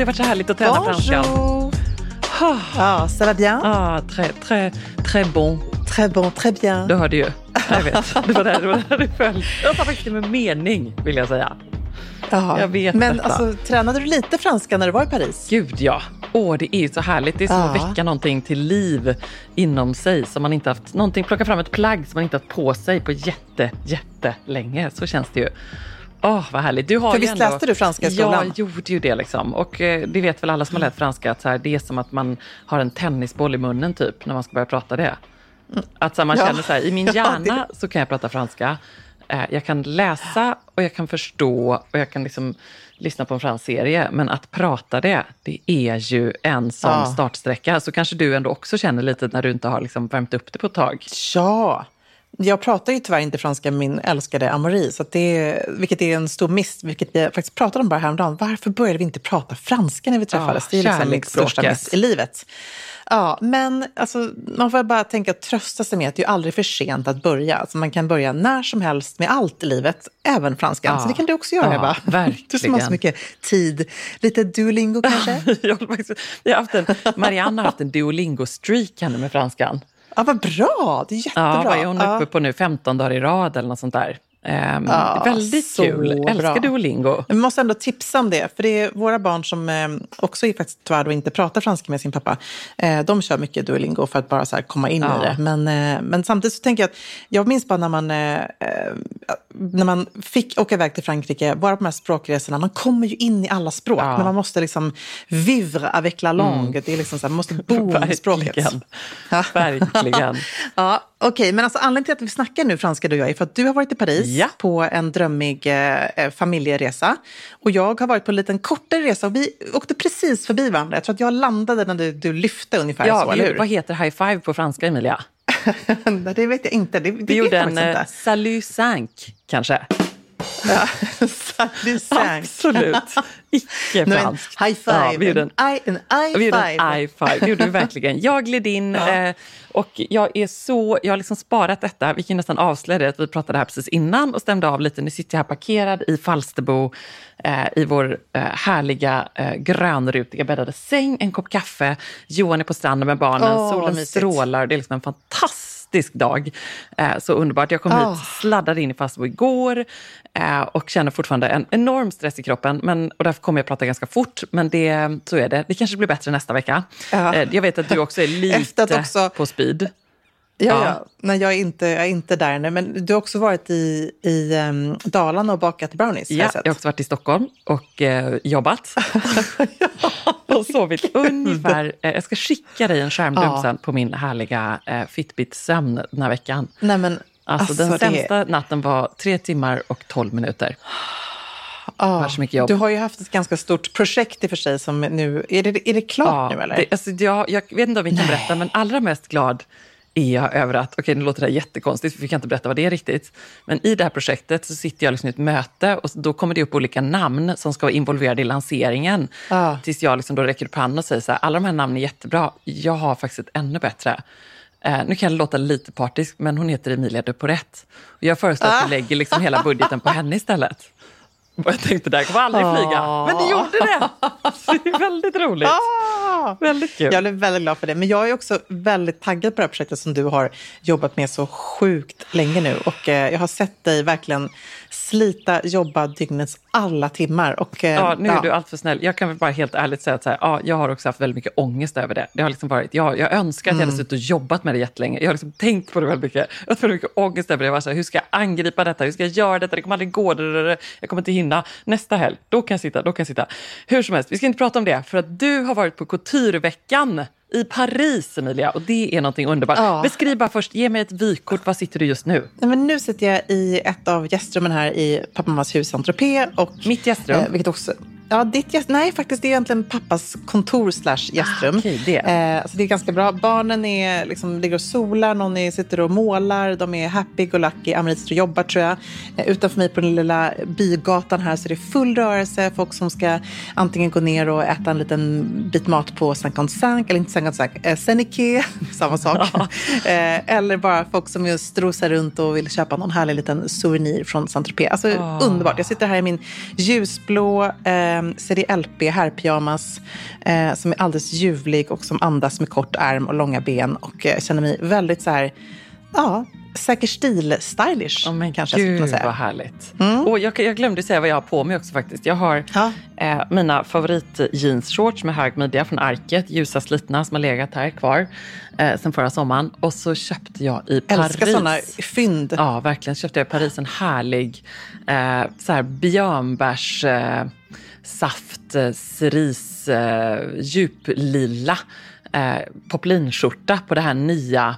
det har varit så härligt att träna franskan. Bonjour! Ah, ça va bien? Ah, très, très, très bon. Très bon, très bien. Du hörde ju. Jag vet. Det var där det, var där det föll. Jag tar faktiskt det med mening, vill jag säga. Jaha. Jag vet Men detta. alltså, tränade du lite franska när du var i Paris? Gud ja. Åh, det är ju så härligt. Det är som att Ja. väcka någonting till liv inom sig. Som man inte haft, någonting, plocka fram ett plagg som man inte haft på sig på jätte, jättelänge. Så känns det ju. Åh, vad härligt. Du har För visst ändå... läste du franska i skolan? Jag gjorde ju det liksom. Och eh, det vet väl alla som har lärt franska att så här, det är som att man har en tennisboll i munnen typ när man ska börja prata det. Att så här, man Ja. känner så här, i min Ja, hjärna så kan jag prata franska. Eh, jag kan läsa och jag kan förstå och jag kan liksom lyssna på en fransk serie. Men att prata det, det är ju en sån Ja. startsträcka. Så kanske du ändå också känner lite när du inte har liksom värmt upp det på ett tag. Ja. Jag pratar ju tyvärr inte franska med min älskade Amaury, så det, vilket är en stor miss, vilket vi faktiskt pratade om bara häromdagen. Varför började vi inte prata franska när vi träffades? Ja, det är liksom mitt största miss i livet. Ja, men alltså, man får bara tänka att trösta sig med att det är aldrig för sent att börja. Alltså, man kan börja när som helst med allt i livet, även franskan. Ja. Så det kan du också göra, Ja, Ebba. verkligen. Du som har så mycket tid. Lite Duolingo kanske? jag har haft en, Marianne har haft en Duolingo-streak med franskan. Ja, vad bra! Det är jättebra. Ja, vad är hon uppe på nu? 15 dagar i rad eller något sånt där. Ehm, Ja, väldigt så kul. Älskar bra. Duolingo. Men Vi måste ändå tipsa om det, för det är våra barn som eh, också är faktiskt tyvärr då inte pratar franska med sin pappa. Eh, de kör mycket Duolingo för att bara så komma in Ja. i det. Men, eh, men samtidigt så tänker jag att jag minns bara när man, eh, eh, när man fick åka iväg till Frankrike, bara på de här språkresorna, man kommer ju in i alla språk, Ja. Mm. men man måste liksom vivre avec la langue. Det är liksom så här, man måste bo i språket. Verkligen. Verkligen. Ja, Okej, men alltså anledningen till att vi snackar nu franska du och jag är för att du har varit i Paris Ja. på en drömmig eh, familjeresa. Och jag har varit på en liten kortare resa och vi åkte precis förbi varandra. Jag tror att jag landade när du, du lyfte ungefär så, Ja, eller vi, hur? vad heter high five på franska, Emilia? Det vet jag inte. Det, det Vi gjorde en faktiskt eh, inte. salut cinq, kanske. Ja. Absolut. Icke franskt. high five. Ja, vi gjorde en en, I, en I Vi gjorde five. en high five, det gjorde vi verkligen. Jag gled in eh, och jag är så, jag har liksom sparat detta, vi kan nästan avslöja det, att vi pratade här precis innan och stämde av lite. Nu sitter jag här parkerad i Falsterbo eh, i vår eh, härliga eh, grönrutiga bäddade säng, en kopp kaffe, Johan är på stranden med barnen, vad solen strålar, det är liksom en fantastisk dag. Eh, så underbart. Jag kom Åh. hit, sladdade in i Falsterbo igår eh, och känner fortfarande en enorm stress i kroppen. Men, och därför kommer jag prata ganska fort, men det, så är det. Det kanske blir bättre nästa vecka. Ja. Eh, jag vet att du också är lite också- på speed. Ja, Ja. ja. Nej, jag är inte, jag är inte där nu. Men du har också varit i, i um, Dalarna och bakat brownies. Ja, jag jag har också varit i Stockholm och eh, jobbat. och sovit ungefär. Eh, jag ska skicka dig en skärmdump Ja. sen på min härliga eh, Fitbit-sömn den här veckan. Nej, men, Alltså, den det- sämsta natten var tre timmar och tolv minuter. Ja, jobb. Du har ju haft ett ganska stort projekt i och för sig som nu... Är det, är det klart nu eller? Det, alltså, jag, jag vet inte om vi kan berätta, men allra mest glad är jag över att, okej nu låter det här jättekonstigt, för vi kan inte berätta vad det är riktigt, men i det här projektet så sitter jag liksom i ett möte och då kommer det upp olika namn som ska vara involverade i lanseringen. Ah. Tills jag liksom då räcker upp handen och säger så här, alla de här namnen är jättebra, jag har faktiskt ett ännu bättre. Eh, nu kan jag låta lite partisk, men hon heter Emilia de Porrette. Och jag föreslår att vi lägger liksom hela budgeten på henne istället. Och jag tänkte, det här kommer aldrig flyga. Men det gjorde det! Det är väldigt roligt. Ah! Väldigt kul. Jag blev väldigt glad för det. Men jag är också väldigt taggad på det här projektet som du har jobbat med så sjukt länge nu. Och eh, jag har sett dig verkligen slita, jobba dygnets alla timmar. Och, eh, ja, nu är du alltför snäll. Jag kan väl bara helt ärligt säga att så här, ja, jag har också haft väldigt mycket ångest över det. Det har liksom varit, jag, jag önskar att jag hade suttit och jobbat med det jättelänge. Jag har liksom tänkt på det väldigt mycket. Jag har haft väldigt mycket ångest över det. Jag var så här, hur ska jag angripa detta? Hur ska jag göra detta? Det kommer aldrig gå. Jag kommer inte hinna. Nästa helg, då kan jag sitta, då kan jag sitta. Hur som helst, vi ska inte prata om det. För att du har varit på Coutureveckan i Paris, Emilia. Och det är någonting underbart. Ja. Beskriv bara först, ge mig ett vykort. Var sitter du just nu? men nu sitter jag i ett av gästrummen här i pappa mammas hus Saint-Tropez. Mitt gästrum? Eh, vilket också Ja, ditt gäst, nej, faktiskt det är egentligen pappas kontor slash gästrum. Ah, okay, det. Eh, så det är ganska bra. Barnen är, liksom, ligger och solar, någon är, sitter och målar, de är happy go lucky. Amarie sitter och jobbar tror jag. Eh, utanför mig på den lilla bygatan här så är det full rörelse. Folk som ska antingen gå ner och äta en liten bit mat på Saint-Gonsank, eller inte Eh, Senike, samma sak. eh, eller bara folk som just strosar runt och vill köpa någon härlig liten souvenir från Saint-Tropez. Alltså oh. underbart. Jag sitter här i min ljusblå eh, CDLP herrpyjamas eh, som är alldeles ljuvlig och som andas med kort ärm och långa ben. Och eh, känner mig väldigt så här, ja, säker stil-stylish. Oh, men kanske Gud, säga. vad härligt. Mm. Och jag, jag, glömde säga vad jag har på mig också faktiskt. Jag har ja. eh, mina favorit-jeansshorts med hög midja från Arket, ljusa slitna som har legat här kvar eh, sen förra sommaren. Och så köpte jag i Paris. Älskar sådana fynd. Ja, verkligen. Köpte jag i Paris en härlig eh, så här björnbärs... Eh, saft, eh, cerise, eh, djuplila eh, poplinskjorta på det här nya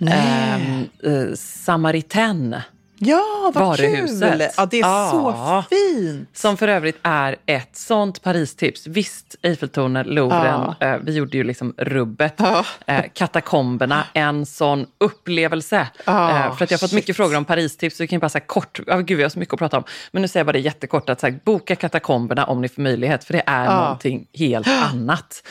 eh, eh, Samariten Ja, vad varuhuset. kul! Ja, det är ja, så fint. Som för övrigt är ett sånt Paris-tips. Visst, Eiffeltornet, Louvren, ja. eh, vi gjorde ju liksom rubbet. Ja. Eh, katakomberna, en sån upplevelse. Ja, eh, för att jag har fått shit. mycket frågor om Paris-tips, så vi kan bara säga kort, oh, gud vi har så mycket att prata om. Men nu säger jag bara det jättekort, att så här, boka katakomberna om ni får möjlighet, för det är ja. någonting helt annat.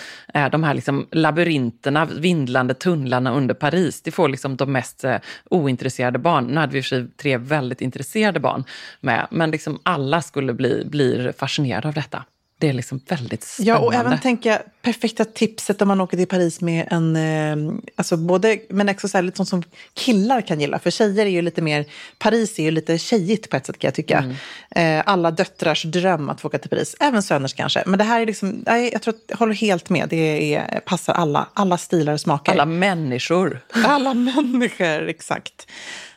De här liksom labyrinterna, vindlande tunnlarna under Paris, det får liksom de mest eh, ointresserade barn. Nu hade vi för tre väldigt intresserade barn med. Men liksom alla skulle bli blir fascinerade av detta. Det är liksom väldigt spännande. Ja, och även tänka perfekta tipset om man åker till Paris med en... Eh, alltså både, men också så här, lite sånt som killar kan gilla. För tjejer är ju lite mer... Paris är ju lite tjejigt på ett sätt kan jag tycka. Mm. Eh, alla döttrars dröm att få åka till Paris. Även söners kanske. Men det här är liksom... Jag tror att jag håller helt med. Det är, passar alla. Alla stilar och smaker. Alla människor. Alla människor, exakt.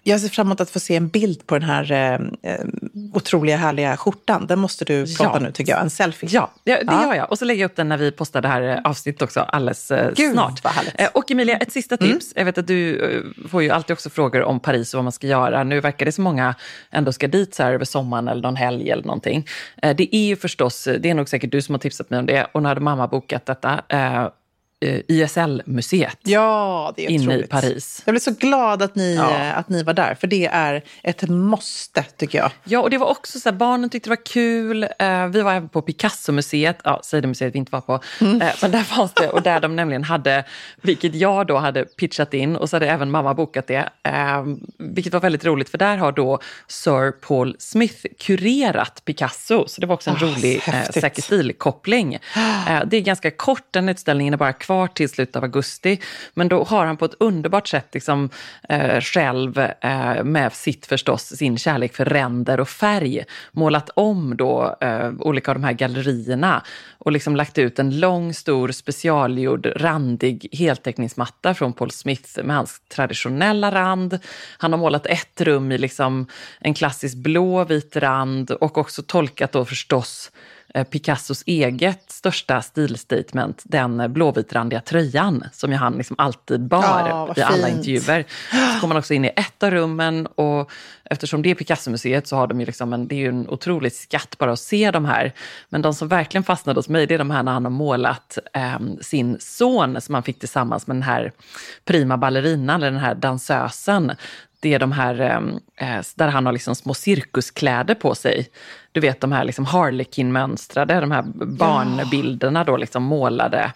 Jag ser fram emot att få se en bild på den här eh, eh otroliga härliga skjortan. Den måste du plocka ja. nu tycker jag. En selfie. Ja, det, det ja. gör jag. Och så lägger jag upp den när vi postar det här eh, avsnittet också alldeles eh, Gud, snart. Vad härligt. Eh, och Emilia, ett sista mm. tips. Mm. Jag vet att du eh, får ju alltid också frågor om Paris och vad man ska göra. Nu verkar det som många ändå ska dit så här över sommaren eller någon helg eller någonting. det är ju förstås, det är nog säkert du som har tipsat mig om det. Och nu hade mamma bokat detta ISL-museet ja, det är inne i Paris. Jag blev så glad att ni, ja. Eh, att ni var där, för det är ett måste tycker jag. Ja, och det var också så här, barnen tyckte det var kul. Uh, vi var även på Picasso-museet, ja, Seidemuseet vi inte var på. Mm. Men där fanns det, och där de nämligen hade, vilket jag då hade pitchat in, och så hade även mamma bokat det. Vilket var väldigt roligt, för där har då Sir Paul Smith kurerat Picasso, så det var också en oh, rolig uh, säker stilkoppling. det är ganska kort, den utställningen är bara kvar till slutet av augusti. Men då har han på ett underbart sätt liksom, eh, själv, eh, med sitt förstås, sin kärlek för ränder och färg, målat om då eh, olika av de här gallerierna och liksom lagt ut en lång, stor, specialgjord, randig heltäckningsmatta från Paul Smith med hans traditionella rand. Han har målat ett rum i liksom en klassisk blå-vit rand och också tolkat då förstås Picassos eget största stilstatement, den blåvitrandiga tröjan som ju han liksom alltid bar ja, i alla intervjuer. Så kom man också in i ett av rummen och eftersom det är Picasso-museet så har de ju liksom en, det är ju en otrolig skatt bara att se de här. Men de som verkligen fastnade hos mig, det är de här när han har målat eh, sin son som han fick tillsammans med den här prima ballerinan, eller den här dansösen det är de här eh, där han har liksom små cirkuskläder på sig. Du vet de här liksom Harlequin-mönstrade, de här barnbilderna då liksom målade.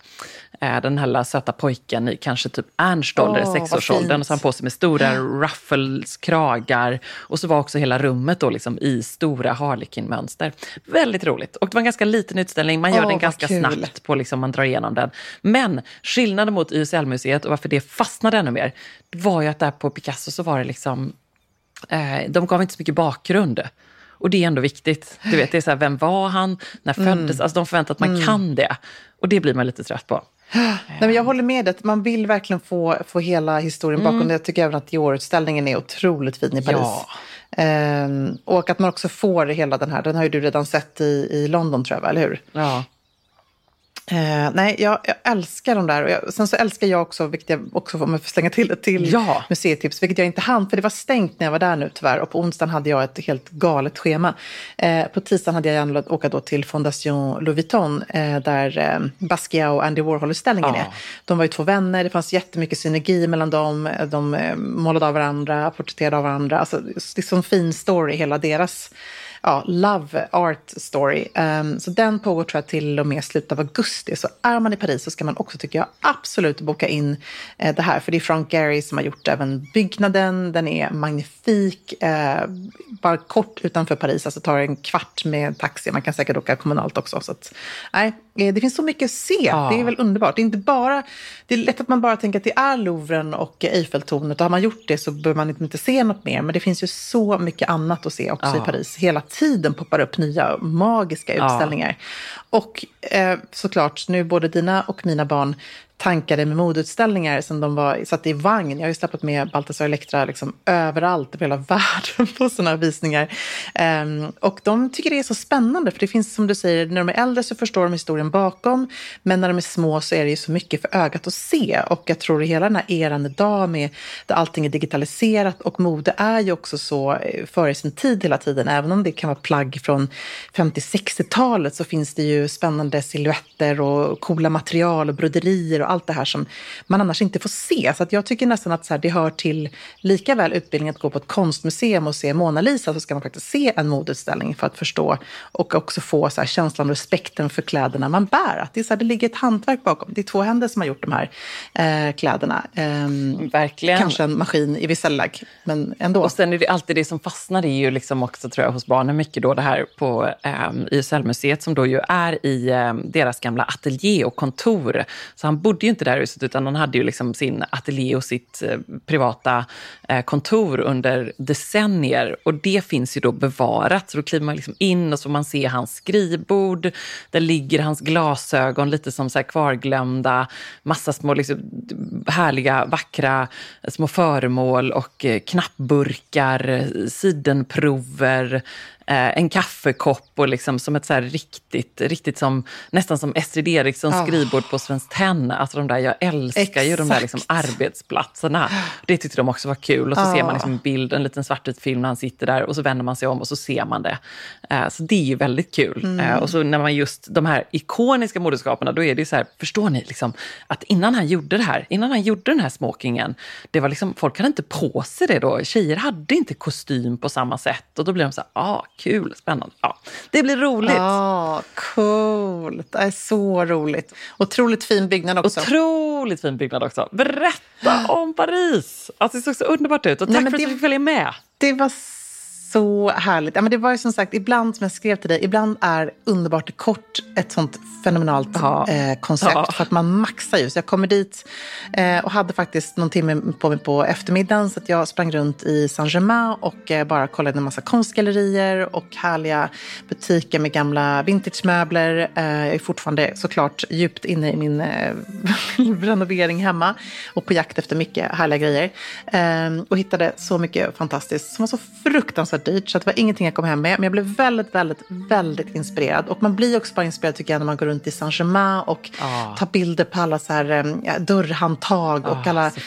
Eh, den här söta pojken i kanske typ Ernst ålder, oh, sexårsåldern. Och så han på sig med stora ruffles, kragar. Och så var också hela rummet då liksom i stora Harlequin-mönster. Väldigt roligt. Och det var en ganska liten utställning. Man gör oh, den ganska kul. snabbt på liksom, man drar igenom den. Men skillnaden mot YSL-museet och varför det fastnade ännu mer, var ju att där på Picasso så var det liksom, eh, de gav inte så mycket bakgrund. Och det är ändå viktigt. Du vet, det är så här, vem var han? När Mm. föddes? Alltså de förväntar att man kan det. Och det blir man lite trött på. Nej, men jag håller med att Man vill verkligen få, få hela historien bakom det. Jag tycker även att Dior-utställningen är otroligt fin i Paris. Ja. Ehm, och att man också får hela den här. Den har ju du redan sett i, i London tror jag, eller hur? Ja. Eh, nej, jag, jag älskar de där. Och jag, sen så älskar jag också, vilket jag också om jag får slänga till ett till Ja. museitips, vilket jag inte hann, för det var stängt när jag var där nu tyvärr. Och på onsdagen hade jag ett helt galet schema. Eh, på tisdagen hade jag gärna åka då till Fondation Louis Vuitton, eh, där eh, Basquiat och Andy Warhol-utställningen Ja. är. De var ju två vänner, det fanns jättemycket synergi mellan dem. De eh, målade av varandra, porträtterade av varandra. Alltså, det är så en fin story, hela deras ja, Love Art Story. Um, så den pågår tror jag till och med slutet av augusti. Så är man i Paris så ska man också, tycker jag, absolut boka in eh, det här. För det är Frank Gehry som har gjort även byggnaden. Den är magnifik. Eh, bara kort utanför Paris, alltså tar en kvart med taxi. Man kan säkert åka kommunalt också. Så att, nej, det finns så mycket att se. Ja. Det är väl underbart. Det är inte bara... Det är lätt att man bara tänker att det är Louvren och Eiffeltornet. Och har man gjort det så behöver man inte se något mer. Men det finns ju så mycket annat att se också Ja. i Paris. Hela tiden poppar upp nya magiska utställningar. Och eh, såklart, nu både dina och mina barn tankade med modeutställningar som de var, satt i vagn. Jag har ju släppt med Baltasar Elektra liksom överallt över hela världen på sådana här visningar. Um, och de tycker det är så spännande för det finns som du säger, när de är äldre så förstår de historien bakom. Men när de är små så är det ju så mycket för ögat att se. Och jag tror i hela den här eran idag med där allting är digitaliserat och mode är ju också så eh, före sin tid hela tiden. Även om det kan vara plagg från 50-60-talet så finns det ju spännande silhuetter och coola material och broderier och allt det här som man annars inte får se. Så jag tycker nästan att så här, det hör till lika väl utbildning att gå på ett konstmuseum och se Mona Lisa så ska man faktiskt se en modeutställning för att förstå och också få så här, känslan och respekten för kläderna man bär. Att det, är så här, det ligger ett hantverk bakom. Det är två händer som har gjort de här eh, kläderna. Ehm, Verkligen. Kanske en maskin i vissa lägg, men ändå. Och sen är det alltid det som fastnar, det är ju liksom också tror jag hos barnen mycket då det här på um, YSL-museet som då ju är i ehm, deras gamla ateljé och kontor. Så han bodde ju inte där huset utan han hade ju liksom sin ateljé och sitt eh, privata eh, kontor under decennier. Och det finns ju då bevarat. Så då kliver man liksom in och så får man se hans skrivbord. Där ligger hans glasögon lite som så här kvarglömda. Massa små liksom, härliga, vackra små föremål och eh, knappburkar, eh, sidenprover, en kaffekopp och liksom som ett så riktigt, riktigt som, nästan som Estrid Erikssons Ah. skrivbord på Svenskt Tenn. Alltså de där, jag älskar ju de där liksom Exakt. arbetsplatserna. Det tyckte de också var kul. Och så ser Ah. man liksom en bild, en liten svartvit film när han sitter där och så vänder man sig om och så ser man det. Eh, så det är ju väldigt kul. Mm. Eh, och så när man just, de här ikoniska modeskaparna, då är det ju så här, förstår ni, liksom, att innan han gjorde det här, innan han gjorde den här smokingen, det var liksom, folk hade inte på sig det då. Tjejer hade inte kostym på samma sätt. Och då blir de så här, ah, kul, spännande. Ja, det blir roligt. Ja, coolt. Det är så roligt. Otroligt fin byggnad också. Otroligt fin byggnad också. Berätta om Paris! Alltså det såg så underbart ut. Och Nej, tack men för att du fick följa med. Det var så härligt. Ja, men det var ju som sagt, ibland som jag skrev till dig, ibland är underbart kort ett sånt fenomenalt Ja. eh, koncept. Ja. För att man maxar ju. Så jag kommer dit eh, och hade faktiskt någon timme på mig på eftermiddagen. Så att jag sprang runt i Saint-Germain och eh, bara kollade en massa konstgallerier och härliga butiker med gamla vintagemöbler. Eh, jag är fortfarande såklart djupt inne i min eh, renovering hemma och på jakt efter mycket härliga grejer. Eh, och hittade så mycket fantastiskt som var så fruktansvärt dyrt så att det var ingenting jag kom hem med. Men jag blev väldigt, väldigt, väldigt inspirerad. Och man blir också bara inspirerad tycker jag när man går runt i Saint-Germain och Ah. tar bilder på alla så här, eh, dörrhandtag och Ah, alla så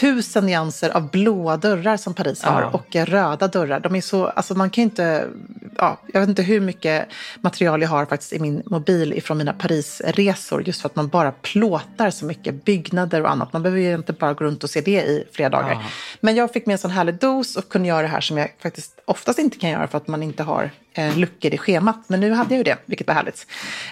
tusen nyanser av blåa dörrar som Paris har Ja. och eh, röda dörrar. De är så, alltså man kan inte, ja, jag vet inte hur mycket material jag har faktiskt i min mobil ifrån mina Parisresor just för att man bara plåtar så mycket byggnader och annat. Man behöver ju inte bara gå runt och se det i flera dagar. Ja. Men jag fick med en sån härlig dos och kunde göra det här som jag faktiskt oftast inte kan göra för att man inte har eh, luckor i schemat. Men nu hade jag ju det, vilket var härligt.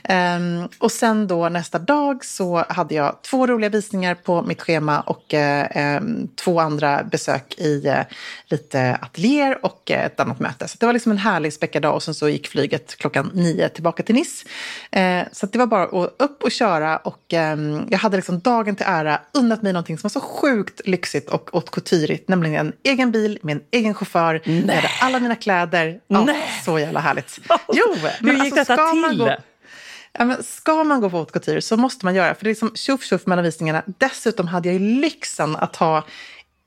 Um, och sen då nästa dag så hade jag två roliga visningar på mitt schema och eh, um, två andra besök i eh, lite ateljéer och eh, ett annat möte. Så det var liksom en härlig späckad dag och sen så gick flyget klockan nio tillbaka till Nice. Eh, så det var bara att upp och köra och ehm, jag hade liksom dagen till ära unnat mig någonting som var så sjukt lyxigt och haute couturigt, nämligen en egen bil med en egen chaufför. Nej. Alla mina kläder. Ja, Nej. Så jävla härligt. Jo, Hur gick alltså, detta till? Gå, ja, ska man gå på haute couture så måste man göra, för det är liksom tjoff tjoff mellan visningarna. Dessutom hade jag ju lyxen att ha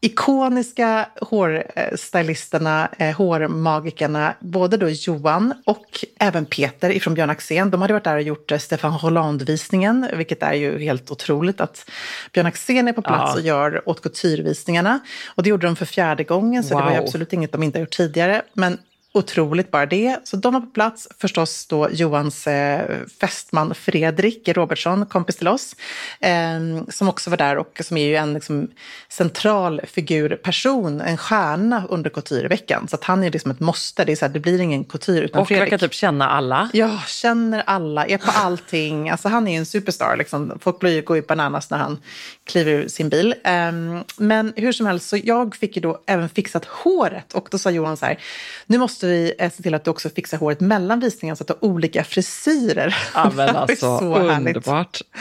ikoniska hårstylisterna, eh, hårmagikerna, både då Johan och även Peter ifrån Björn Axén. De hade varit där och gjort eh, Stefan Holland-visningen, vilket är ju helt otroligt att Björn Axén är på plats ja. och gör haute couture-visningarna. Och det gjorde de för fjärde gången, så wow. det var ju absolut inget de inte har gjort tidigare. Men otroligt bara det. Så de var på plats. Förstås då Johans eh, fästman Fredrik Robertsson, kompis till oss, eh, som också var där och som är ju en liksom, central figur, person, en stjärna under coutureveckan. Så att han är liksom ett måste. Det, är så här, det blir ingen couture utan och Fredrik. Och verkar typ känna alla. Ja, känner alla, är på allting. Alltså han är en superstar. Liksom. Folk blir ju, går ju bananas när han kliver ur sin bil. Eh, men hur som helst, så jag fick ju då även fixat håret. Och då sa Johan så här, nu måste måste vi eh, se till att du också fixar håret mellan visningarna så att du har olika frisyrer. Ja, men alltså, så underbart. Härligt.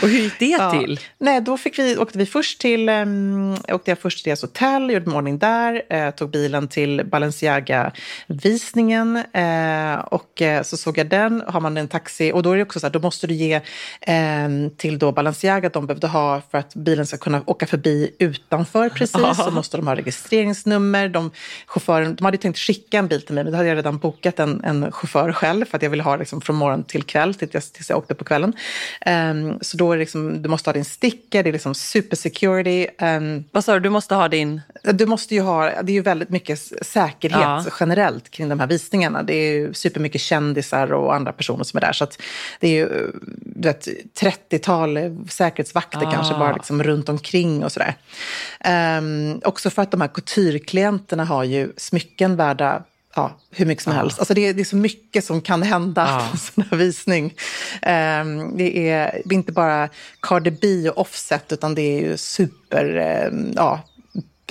Och hur gick det ja. till? Nej, då fick vi, åkte vi först till, um, åkte jag först till deras hotell, gjorde morning där, eh, tog bilen till Balenciaga-visningen eh, och eh, så såg jag den, har man en taxi och då är det också så här, då måste du ge ehm, till då Balenciaga att de behövde ha för att bilen ska kunna åka förbi utanför precis, så måste de ha registreringsnummer. De, chauffören, de hade tänkt skicka en bil till mig, men det hade jag redan bokat en, en chaufför själv för att jag ville ha liksom från morgon till kväll tills jag, tills jag åkte på kvällen. Um, så då är det liksom, du måste ha din sticker, det är liksom super security. Um, Vad sa du, du måste ha din? Du måste ju ha, det är ju väldigt mycket säkerhet ja. generellt kring de här visningarna. Det är ju supermycket kändisar och andra personer som är där. Så att det är ju du vet, 30-tal säkerhetsvakter ah. kanske bara liksom runt omkring och sådär. Um, också för att de här couture-klienterna har ju smycken värda ja, hur mycket som ja. helst. Alltså det, är, det är så mycket som kan hända ja. på en sån här visning. Um, det är inte bara Cardi B och Offset, utan det är ju super, um, ja,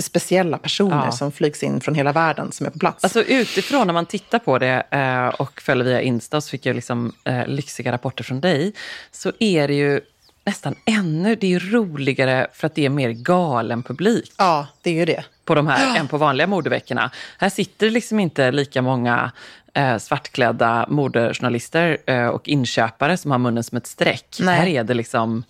speciella personer ja. som flygs in från hela världen som är på plats. Alltså utifrån när man tittar på det eh, och följer via Insta så fick jag liksom, eh, lyxiga rapporter från dig. Så är det ju nästan ännu, det är roligare för att det är mer galen publik. Ja, det är ju det. På de här än på vanliga modeveckorna. Här sitter liksom inte lika många eh, svartklädda modejournalister eh, och inköpare som har munnen som ett streck. Här är det liksom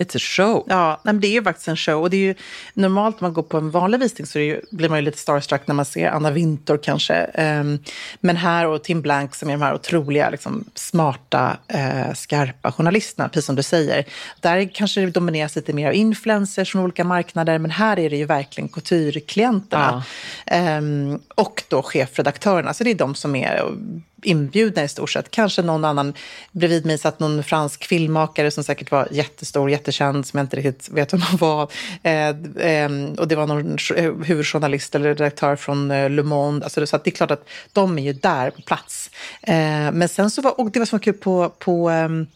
It's a show. Ja, men det är ju faktiskt en show. Och det är ju, normalt om man går på en vanlig visning så ju, blir man ju lite starstruck när man ser Anna Wintour kanske. Um, men här och Tim Blank som är de här otroliga, liksom, smarta, uh, skarpa journalisterna, precis som du säger. Där kanske det domineras lite mer av influencers från olika marknader, men här är det ju verkligen couture-klienterna. Ja. Um, och då chefredaktörerna, så det är de som är inbjudna i stort sett. Kanske någon annan. Bredvid mig satt någon fransk filmmakare som säkert var jättestor, jättekänd, som jag inte riktigt vet vem han var. Eh, eh, och det var någon huvudjournalist eller redaktör från eh, Le Monde. Alltså, så det är klart att de är ju där på plats. Eh, men sen så var, och det var så kul på, på ehm,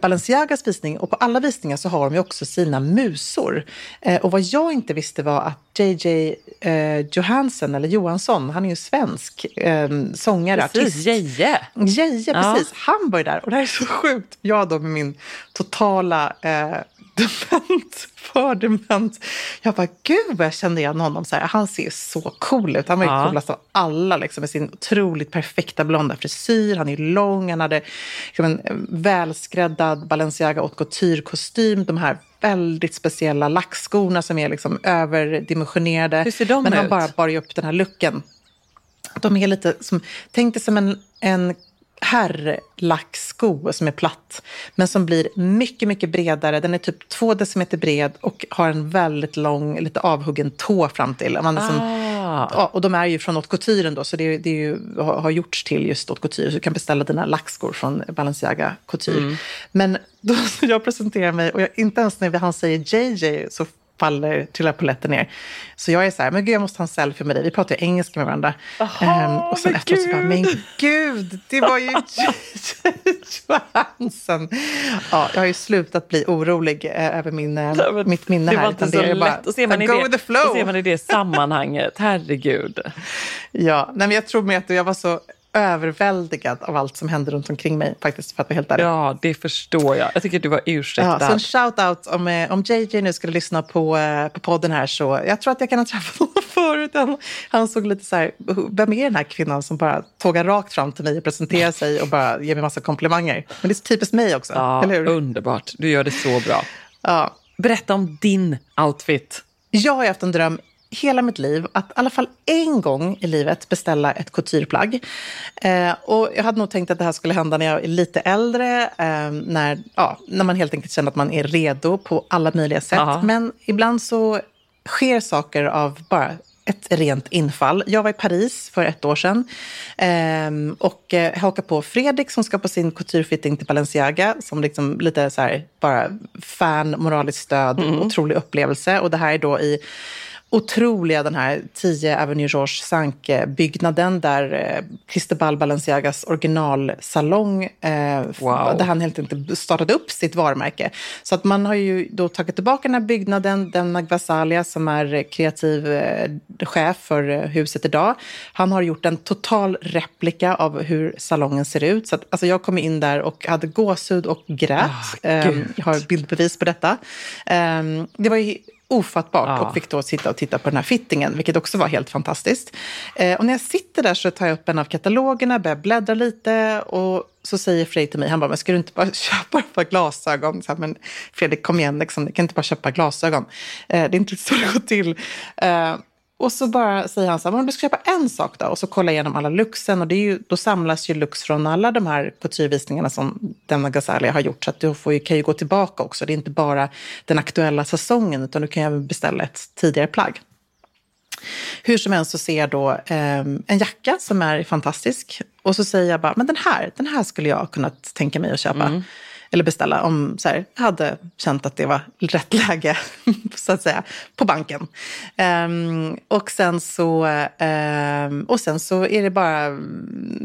Balenciagas visning och på alla visningar så har de ju också sina musor. Eh, och vad jag inte visste var att JJ eh, Johansson, eller Johansson, han är ju svensk eh, sångare, precis, artist. Jeje! Jeje, ja. precis. Han var ju där och det här är så sjukt. Jag då med min totala eh, dement, för dement. Jag bara, gud vad jag kände igen honom. Så här, han ser så cool ut. Han var ju ja. coolast av alla liksom, med sin otroligt perfekta blonda frisyr. Han är lång, han hade liksom, en välskräddad Balenciaga haute couture-kostym. De här väldigt speciella lackskorna som är liksom överdimensionerade. Hur ser de Men ut? han bara bar ju upp den här looken. De är lite som, tänk dig som en, en herrlacksko som är platt, men som blir mycket, mycket bredare. Den är typ två decimeter bred och har en väldigt lång, lite avhuggen tå fram till. Man liksom, ah. och de är ju från haute couture då, så det, det ju, har, gjorts till just haute couture. Så du kan beställa dina lackskor från Balenciaga couture. Mm. Men då jag presenterar mig, och jag, inte ens när han säger JJ så faller, trillar polletten ner. Så jag är så här, men gud jag måste ha en selfie med dig. Vi pratar ju engelska med varandra. Aha, um, och sen efteråt så bara, men gud, det var ju chansen. Ja, jag har ju slutat bli orolig eh, över min, eh, mitt minne här. Det var inte så lätt. Bara, och ser man, i det, the flow. ser man i det sammanhanget, herregud. Ja, nej, men jag tror med att jag var så överväldigad av allt som hände runt omkring mig faktiskt, för att vara helt ärlig. Ja, det förstår jag. Jag tycker du var ursäktad. Ja, så en shout-out om, eh, om JJ nu skulle lyssna på, eh, på podden här så jag tror att jag kan ha träffat honom förut. Han, han såg lite så här, vem är den här kvinnan som bara tågar rakt fram till mig och presenterar sig och bara ger mig massa komplimanger. Men det är så typiskt mig också, ja, eller hur? Underbart, du gör det så bra. Ja. Berätta om din outfit. Jag har haft en dröm hela mitt liv att i alla fall en gång i livet beställa ett coutureplagg. Eh, och jag hade nog tänkt att det här skulle hända när jag är lite äldre, eh, när, ja, när man helt enkelt känner att man är redo på alla möjliga sätt. Aha. Men ibland så sker saker av bara ett rent infall. Jag var i Paris för ett år sedan eh, och eh, hakade på Fredrik som ska på sin couturefitting till Balenciaga som liksom lite så här bara fan, moraliskt stöd, mm. otrolig upplevelse. Och det här är då i otroliga den här 10 Avenue Georges Sank-byggnaden där eh, Cristobal Balenciagas originalsalong, eh, wow. där han helt enkelt startade upp sitt varumärke. Så att man har ju då tagit tillbaka den här byggnaden, Denna Gvasalia som är kreativ eh, chef för eh, huset idag. Han har gjort en total replika av hur salongen ser ut. Så att, alltså jag kom in där och hade gåshud och grät. Oh, jag har bildbevis på detta. Ehm, det var ju ofattbart ja. och fick då sitta och titta på den här fittingen, vilket också var helt fantastiskt. Eh, och när jag sitter där så tar jag upp en av katalogerna, börjar bläddra lite och så säger Fredrik till mig, han bara, men ska du inte bara köpa ett par glasögon? Så här, men Fredrik, kom igen, liksom, du kan inte bara köpa glasögon. Eh, det är inte så det går till. Eh, och så bara säger han så här, om du ska köpa en sak då? Och så kollar jag igenom alla luxen och det är ju, då samlas ju lux från alla de här couturevisningarna som Demna Ghazalia har gjort. Så att du får ju, kan ju gå tillbaka också. Det är inte bara den aktuella säsongen utan du kan ju även beställa ett tidigare plagg. Hur som helst så ser jag då eh, en jacka som är fantastisk. Och så säger jag bara, men den här, den här skulle jag kunnat tänka mig att köpa. Mm eller beställa om så här, jag hade känt att det var rätt läge så att säga, på banken. Um, och, sen så, um, och sen så är det bara,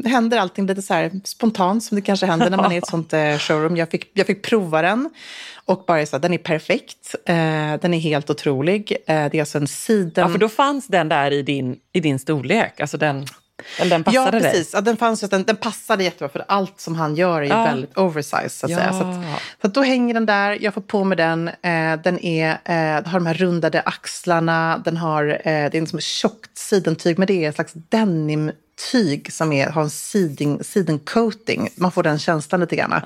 händer allting lite så här spontant som det kanske händer när man är i ett sånt uh, showroom. Jag fick, jag fick prova den och bara så den är perfekt. Uh, den är helt otrolig. Uh, det är alltså en siden... Ja, för då fanns den där i din, i din storlek? Alltså den... Eller den passade ja, precis. Dig. Ja, den, fanns just, den, den passade jättebra för allt som han gör är ju ja. väldigt oversized. Så att ja. säga. Så, att, så att då hänger den där, jag får på mig den. Eh, den är, eh, har de här rundade axlarna, den har, eh, det är en som tjockt sidentyg, men det är en slags denim tyg som är, har en siding, sidencoating. Man får den känslan lite grann. Aha.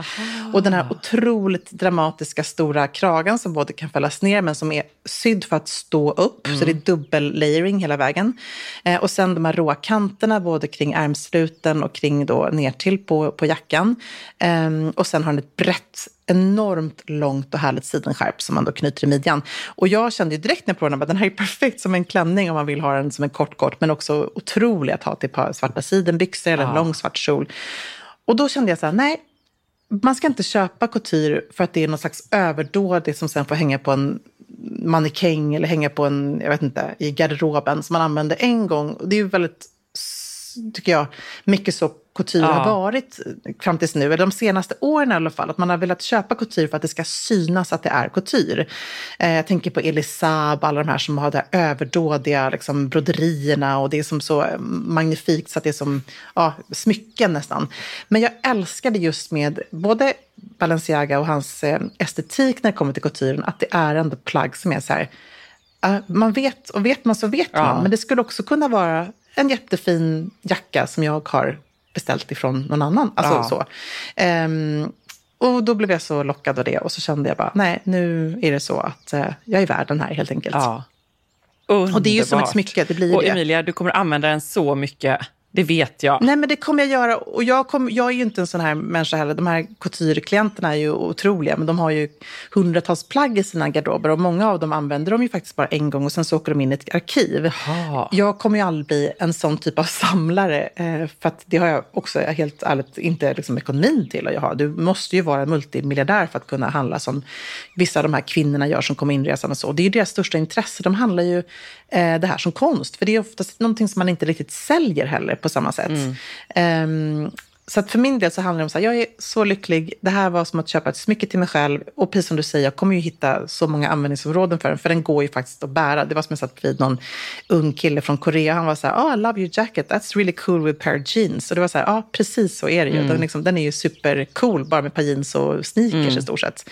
Och den här otroligt dramatiska stora kragen som både kan fällas ner men som är sydd för att stå upp. Mm. Så det är dubbel layering hela vägen. Eh, och sen de här råa kanterna både kring ärmsluten och kring då ner till på, på jackan. Eh, och sen har den ett brett enormt långt och härligt sidenskärp som man då knyter i midjan. Och jag kände ju direkt när jag provade att den här är perfekt som en klänning om man vill ha den som en kort kort, men också otrolig att ha till ett par svarta sidenbyxor eller en lång svart kjol. Och då kände jag så här, nej, man ska inte köpa couture för att det är någon slags överdåd som sen får hänga på en mannekäng eller hänga på en, jag vet inte, i garderoben som man använder en gång. Det är ju väldigt, tycker jag, mycket så couture ja. har varit fram tills nu, eller de senaste åren i alla fall, att man har velat köpa couture för att det ska synas att det är couture. Eh, jag tänker på Elisab, alla de här som har de här överdådiga liksom, broderierna och det är som så magnifikt så att det är som ja, smycken nästan. Men jag älskade just med både Balenciaga och hans eh, estetik när det kommer till couturen, att det är ändå plagg som är så här, uh, man vet, och vet man så vet ja. man, men det skulle också kunna vara en jättefin jacka som jag har beställt ifrån någon annan. Alltså ja. så. Um, och då blev jag så lockad av det och så kände jag bara, nej, nu är det så att uh, jag är värd den här helt enkelt. Ja. Underbart. Och det är ju som ett smycke, det blir och det. Emilia, du kommer använda den så mycket Det vet jag. Nej, men det kommer jag göra. Och jag, kom, jag är ju inte en sån här människa heller. De här couture-klienterna är ju otroliga, men de har ju hundratals plagg i sina garderober och många av dem använder de ju faktiskt bara en gång och sen så åker de in i ett arkiv. Aha. Jag kommer ju aldrig bli en sån typ av samlare, eh, för att det har jag också helt ärligt inte liksom ekonomin till att ha. Du måste ju vara multimiljardär för att kunna handla som vissa av de här kvinnorna gör som kommer inresande och så. Det är ju deras största intresse. De handlar ju eh, det här som konst, för det är oftast någonting som man inte riktigt säljer heller på samma sätt. Mm. Um, så att för min del så handlar det om så här, jag är så lycklig. Det här var som att köpa ett smycke till mig själv. Och precis som du säger, jag kommer ju hitta så många användningsområden för den. För den går ju faktiskt att bära. Det var som jag satt vid någon ung kille från Korea. Han var så här, oh, I love your jacket. That's really cool with pair of jeans. Och det var så här, ja, ah, precis så är det ju. Mm. Den, liksom, den är ju supercool bara med ett par jeans och sneakers mm. i stort sett.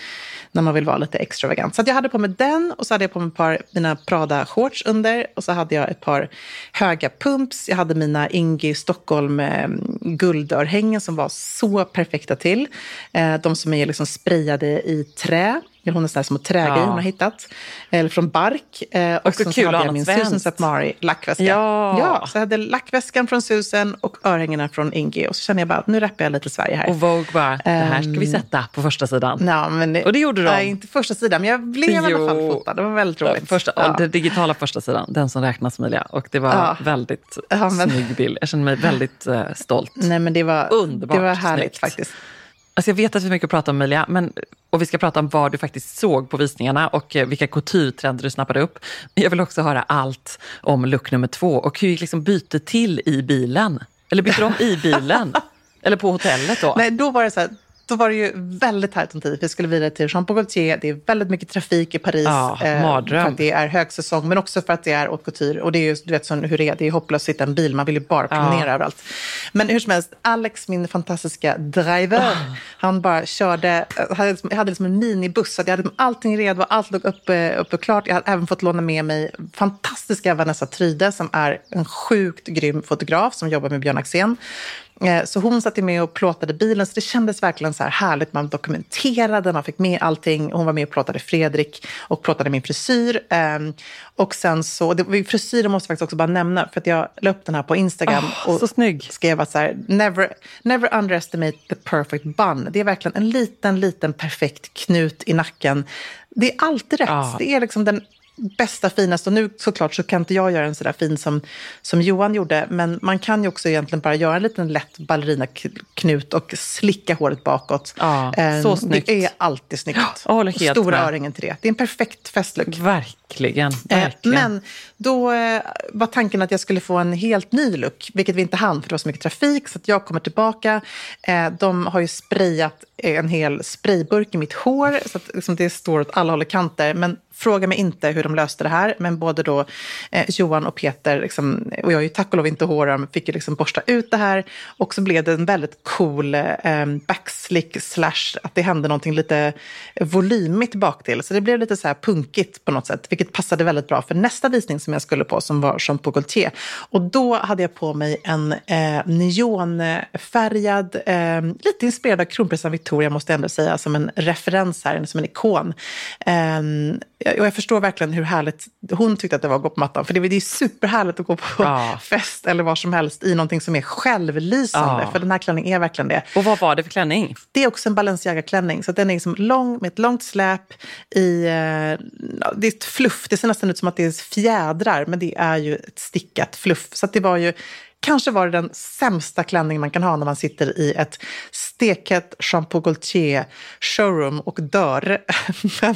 När man vill vara lite extravagant. Så jag hade på mig den och så hade jag på mig ett par mina Prada-shorts under. Och så hade jag ett par höga pumps. Jag hade mina Ingi Stockholm eh, guldörhängen örhängen som var så perfekta till. Eh, de som är liksom sprayade i trä. Hon har sådana små trägrejer ja. hon har hittat. Eller från bark. Eh, och så kul hade jag min Susan Sapmari lackväska. Ja. ja, så jag hade lackväskan från Susan och örhängena från Ingi. Och så kände jag bara nu rappar jag lite Sverige här. Och Vogue bara, det här ska vi ehm, sätta på första sidan. Ja, men, och det gjorde de. Nej, inte första sidan, men jag blev i alla fall fotad. Det var väldigt roligt. Första, ja. Den digitala första sidan, den som räknas Emilia. Och det var ja. väldigt ja, men... snygg bild. Jag kände mig väldigt uh, stolt. Nej, men det var, Underbart det var härligt snyggt. faktiskt. Alltså jag vet att vi mycket att prata om Emilia, men, och vi ska prata om vad du faktiskt såg på visningarna och eh, vilka couture-trender du snappade upp. Men jag vill också höra allt om look nummer två och hur gick liksom bytet till i bilen? Eller bytte de i bilen? Eller på hotellet då? Nej, då var det så här, då var det ju väldigt tajt om tid. Vi skulle vidare till Jean Paul Gaultier. Det är väldigt mycket trafik i Paris. Ja, eh, för att det är högsäsong, men också för att det är haute couture. Och det är ju, du vet så, hur det är, det är hopplöst att sitta i en bil. Man vill ju bara promenera ja. överallt. Men hur som helst, Alex, min fantastiska driver, oh. han bara körde, hade, liksom, hade liksom en minibuss. Så jag hade allting redo, allt låg uppe, uppe klart. Jag hade även fått låna med mig fantastiska Vanessa Tryde, som är en sjukt grym fotograf som jobbar med Björn Axén. Eh, så hon satt med och plåtade bilen, så det kändes verkligen så här härligt. Man dokumenterade, man fick med allting. Hon var med och plåtade Fredrik och plåtade min frisyr. Ehm, och sen så, det, frisyren måste jag faktiskt också bara nämna, för att jag la upp den här på Instagram. Oh, och så snygg. skrev att så här, never, never underestimate the perfect bun. Det är verkligen en liten, liten perfekt knut i nacken. Det är alltid rätt. Oh. Det är liksom den bästa, finaste. Och nu såklart så kan inte jag göra en sådär fin som, som Johan gjorde. Men man kan ju också egentligen bara göra en liten lätt ballerinaknut och slicka håret bakåt. Ja, eh, så snyggt. Det är alltid snyggt. Jag håller helt Stora med. öringen till det. Det är en perfekt festlook. Verkligen. Eh, verkligen. men då eh, var tanken att jag skulle få en helt ny look, vilket vi inte hann för det var så mycket trafik. Så jag kommer tillbaka. Eh, de har ju sprayat en hel sprayburk i mitt hår så att liksom, det står åt alla håll och kanter. Men Fråga mig inte hur de löste det här, men både då eh, Johan och Peter, liksom, och jag är ju tack och lov inte håröm, fick ju liksom borsta ut det här. Och så blev det en väldigt cool eh, backslick slash att det hände någonting lite volymigt baktill. Så det blev lite så här punkigt på något sätt, vilket passade väldigt bra för nästa visning som jag skulle på som var Jean Paul Gaultier. Och då hade jag på mig en eh, neonfärgad, eh, lite inspirerad av kronprinsessan Victoria måste jag ändå säga, som en referens här, som en ikon. Eh, och jag förstår verkligen hur härligt hon tyckte att det var att gå på mattan. För det är superhärligt att gå på ja. fest eller var som helst i någonting som är självlysande. Ja. För den här klänningen är verkligen det. Och vad var det för klänning? Det är också en Balenciaga-klänning. Så den är liksom lång med ett långt släp. I, eh, det är ett fluff. Det ser nästan ut som att det är fjädrar. Men det är ju ett stickat fluff. Så det var ju Kanske var det den sämsta klänningen man kan ha när man sitter i ett steket Jean Paul Gaultier showroom och dör. Men,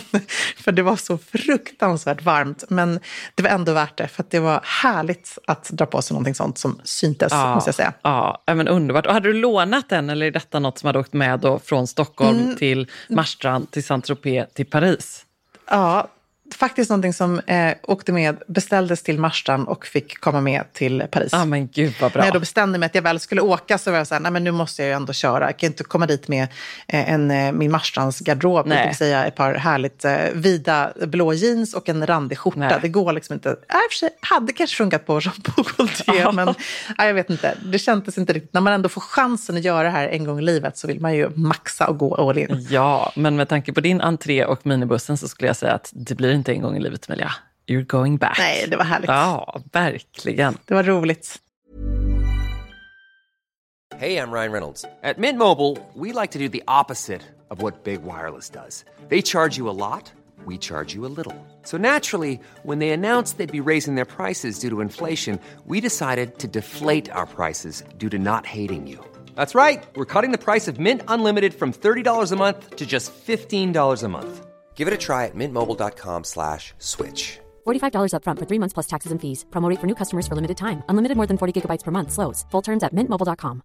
för det var så fruktansvärt varmt. Men det var ändå värt det, för det var härligt att dra på sig någonting sånt som syntes, ja, måste jag säga. Ja, men underbart. Och hade du lånat den eller är detta något som hade åkt med då från Stockholm mm. till Marstrand, till Saint-Tropez, till Paris? Ja, faktiskt någonting som eh, åkte med, beställdes till Marstrand och fick komma med till Paris. Ja, ah, men gud vad bra. När jag då bestämde mig att jag väl skulle åka så var jag så här, nej men nu måste jag ju ändå köra. Jag kan inte komma dit med eh, en, eh, min Marstrands garderob, det vill säga ett par härligt eh, vida blå jeans och en randig skjorta. Nej. Det går liksom inte. Äh, för sig, hade kanske funkat på Paul Gaultier, men nej, jag vet inte. Det kändes inte riktigt. När man ändå får chansen att göra det här en gång i livet så vill man ju maxa och gå all in. Ja, men med tanke på din entré och minibussen så skulle jag säga att det blir inte en gång i livet, Emilia. You're going back. Nej, det var härligt. Ja, verkligen. Det var roligt. Hey, I'm Ryan Reynolds. At Mint Mobile, we like to do the opposite of what Big Wireless does. They charge you a lot, we charge you a little. So naturally, when they announced they'd be raising their prices due to inflation, we decided to deflate our prices due to not hating you. That's right. We're cutting the price of Mint Unlimited from $30 a month to just $15 a month. Give it a try at mintmobile.com slash switch. $45 upfront for three months plus taxes and fees. Promo rate for new customers for limited time. Unlimited more than 40 gigabytes per month. Slows. Full terms at mintmobile.com.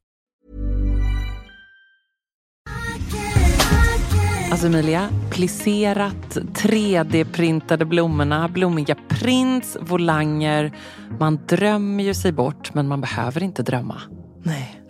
Alltså Emilia, plisserat, 3D-printade blommorna, blommiga prints, volanger. Man drömmer ju sig bort, men man behöver inte drömma. Nej.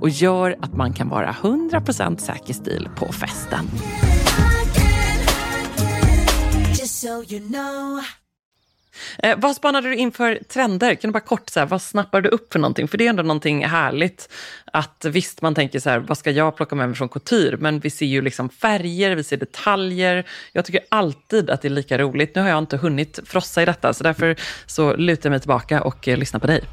och gör att man kan vara 100% säker stil på festen. So you know. Eh, vad spanade du in för trender? Kan du bara kort, så här, vad snappar du upp för någonting? För det är ändå någonting härligt. Att visst, man tänker så här, vad ska jag plocka med mig från couture? Men vi ser ju liksom färger, vi ser detaljer. Jag tycker alltid att det är lika roligt. Nu har jag inte hunnit frossa i detta, så därför så lutar jag mig tillbaka och eh, lyssnar på dig.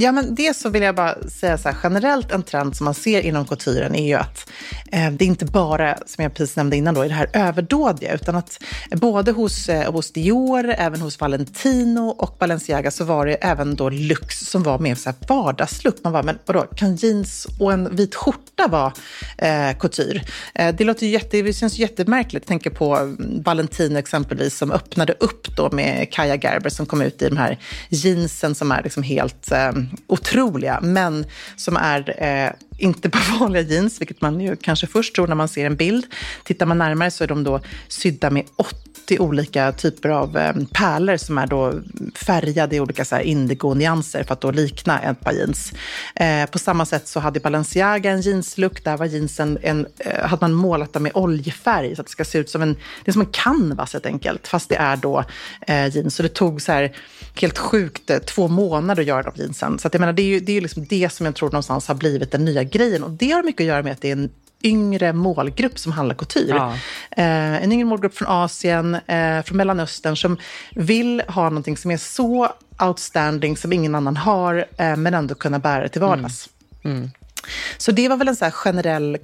Ja, men det så vill jag bara säga så här, generellt en trend som man ser inom couturen är ju att eh, det är inte bara, som jag precis nämnde innan, då, är det här överdådiga, utan att både hos, eh, hos Dior, även hos Valentino och Balenciaga så var det även då Lux som var mer så här vardagslook. Man var, men vadå, kan jeans och en vit skjorta vara eh, couture? Eh, det låter ju jätte, det känns jättemärkligt. Jag tänker på mm, Valentino exempelvis som öppnade upp då med Kaja Gerber som kom ut i de här jeansen som är liksom helt eh, otroliga, men som är eh, inte på vanliga jeans, vilket man ju kanske först tror när man ser en bild. Tittar man närmare så är de då sydda med 80 olika typer av eh, pärlor som är då färgade i olika så här indigo-nyanser för att då likna ett par jeans. Eh, på samma sätt så hade Balenciaga en jeanslook. Där var jeansen en, eh, hade man målat dem med oljefärg så att det ska se ut som en, det är som en canvas helt enkelt, fast det är då eh, jeans. Så det tog så här helt sjukt eh, två månader att göra de jeansen. Så att jag menar, det är ju det, är liksom det som jag tror någonstans har blivit den nya grejen. Och det har mycket att göra med att det är en yngre målgrupp som handlar couture. Ja. Eh, en yngre målgrupp från Asien, eh, från Mellanöstern som vill ha någonting som är så outstanding som ingen annan har, eh, men ändå kunna bära det till vardags. Så det var väl en så här generell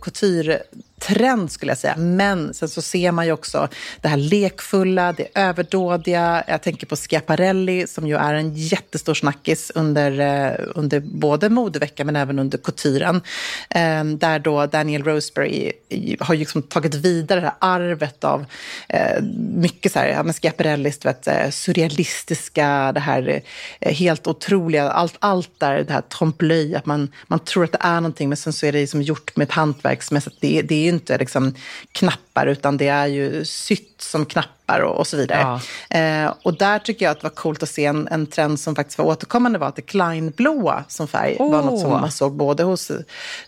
trend skulle jag säga. Men sen så ser man ju också det här lekfulla, det överdådiga. Jag tänker på Schiaparelli som ju är en jättestor snackis under, eh, under både modeveckan men även under couturen. Ehm, där då Daniel Roseberry har ju liksom tagit vidare det här arvet av eh, mycket så här, ja, men Schiaparellis du vet, eh, surrealistiska, det här helt otroliga, allt, allt där, det här trompe att man, man tror att det är någonting men sen så är det liksom gjort med ett hantverksmässigt. Det, är- det är ju inte liksom knappar utan det är ju sytt som knappar och, och så vidare. Ja. Eh, och där tycker jag att det var coolt att se en, en trend som faktiskt var återkommande var att det Kleinblåa som färg var något som man såg både hos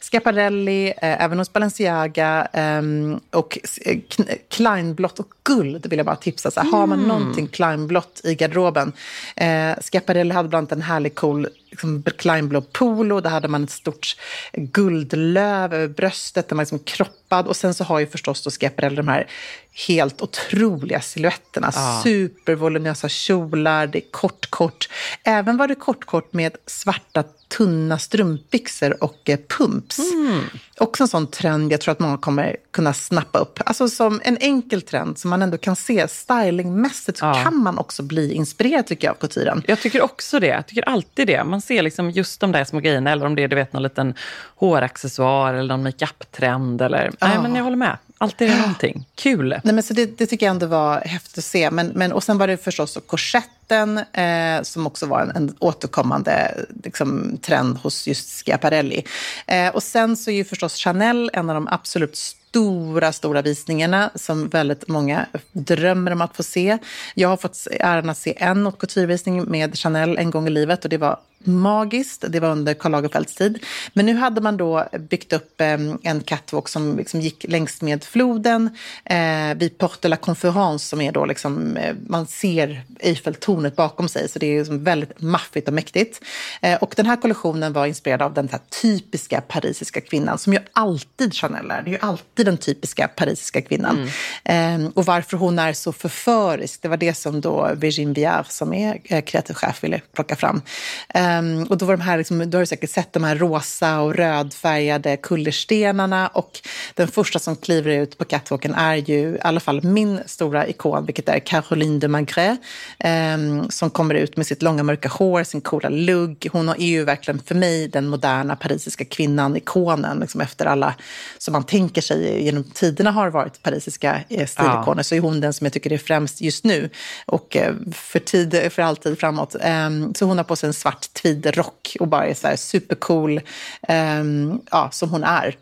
Schiaparelli, eh, även hos Balenciaga ehm, och eh, kn- Kleinblått och guld vill jag bara tipsa. Så här, Har man någonting Kleinblått i garderoben. Eh, Schiaparelli hade bland annat en härlig cool liksom, Kleinblå polo. Där hade man ett stort guldlöv över bröstet. Den var liksom kroppad. Och sen så har ju förstås då Schiaparelli de här helt otroliga silhuetterna. Supervoluminösa kjolar, det är kort, kort. Även var det kort, kort med svarta tunna strumpbyxor och eh, pumps. Också en sån trend jag tror att många kommer kunna snappa upp. Alltså som en enkel trend som man ändå kan se stylingmässigt så Ja. kan man också bli inspirerad tycker jag av couturen. Jag tycker också det. Jag tycker alltid det. Man ser liksom just de där små grejerna, eller om det är du vet, någon liten håraccessoar eller någon makeup-trend. Eller... Nej, men jag håller med. Alltid är det någonting. Kul. Nej, men så det, det tycker jag ändå var häftigt att se. Men, men, och sen var det förstås korsetten eh, som också var en, en återkommande liksom, trend hos just Schiaparelli. Eh, och sen så är ju förstås Chanel en av de absolut stora, stora visningarna som väldigt många drömmer om att få se. Jag har fått äran att se en haute couture-visning med Chanel en gång i livet och det var magiskt. Det var under Karl Lagerfelds tid. Men nu hade man då byggt upp eh, en catwalk som liksom gick längs med floden eh, vid Porte de la Conférence som är då liksom, eh, man ser Eiffeltornet bakom sig. Så det är liksom väldigt maffigt och mäktigt. Eh, och den här kollektionen var inspirerad av den här typiska parisiska kvinnan som ju alltid Chanel är. Det är ju alltid den typiska parisiska kvinnan. Eh, och varför hon är så förförisk, det var det som då Virginie Viard som är eh, kreativ chef ville plocka fram. Ehm, och då var de här, liksom, du har säkert sett de här rosa och rödfärgade kullerstenarna och den första som kliver ut på catwalken är ju i alla fall min stora ikon, vilket är Caroline de Magret, ehm, som kommer ut med sitt långa mörka hår, sin coola lugg. Hon är ju verkligen för mig den moderna parisiska kvinnan, ikonen, liksom efter alla som man tänker sig genom tiderna har varit parisiska eh, stilikoner, så är hon den som jag tycker är främst just nu och eh, för, tid, för alltid framåt. Ehm, så hon har på sig en svart tweedrock och bara är så här supercool, um, ja, som hon är.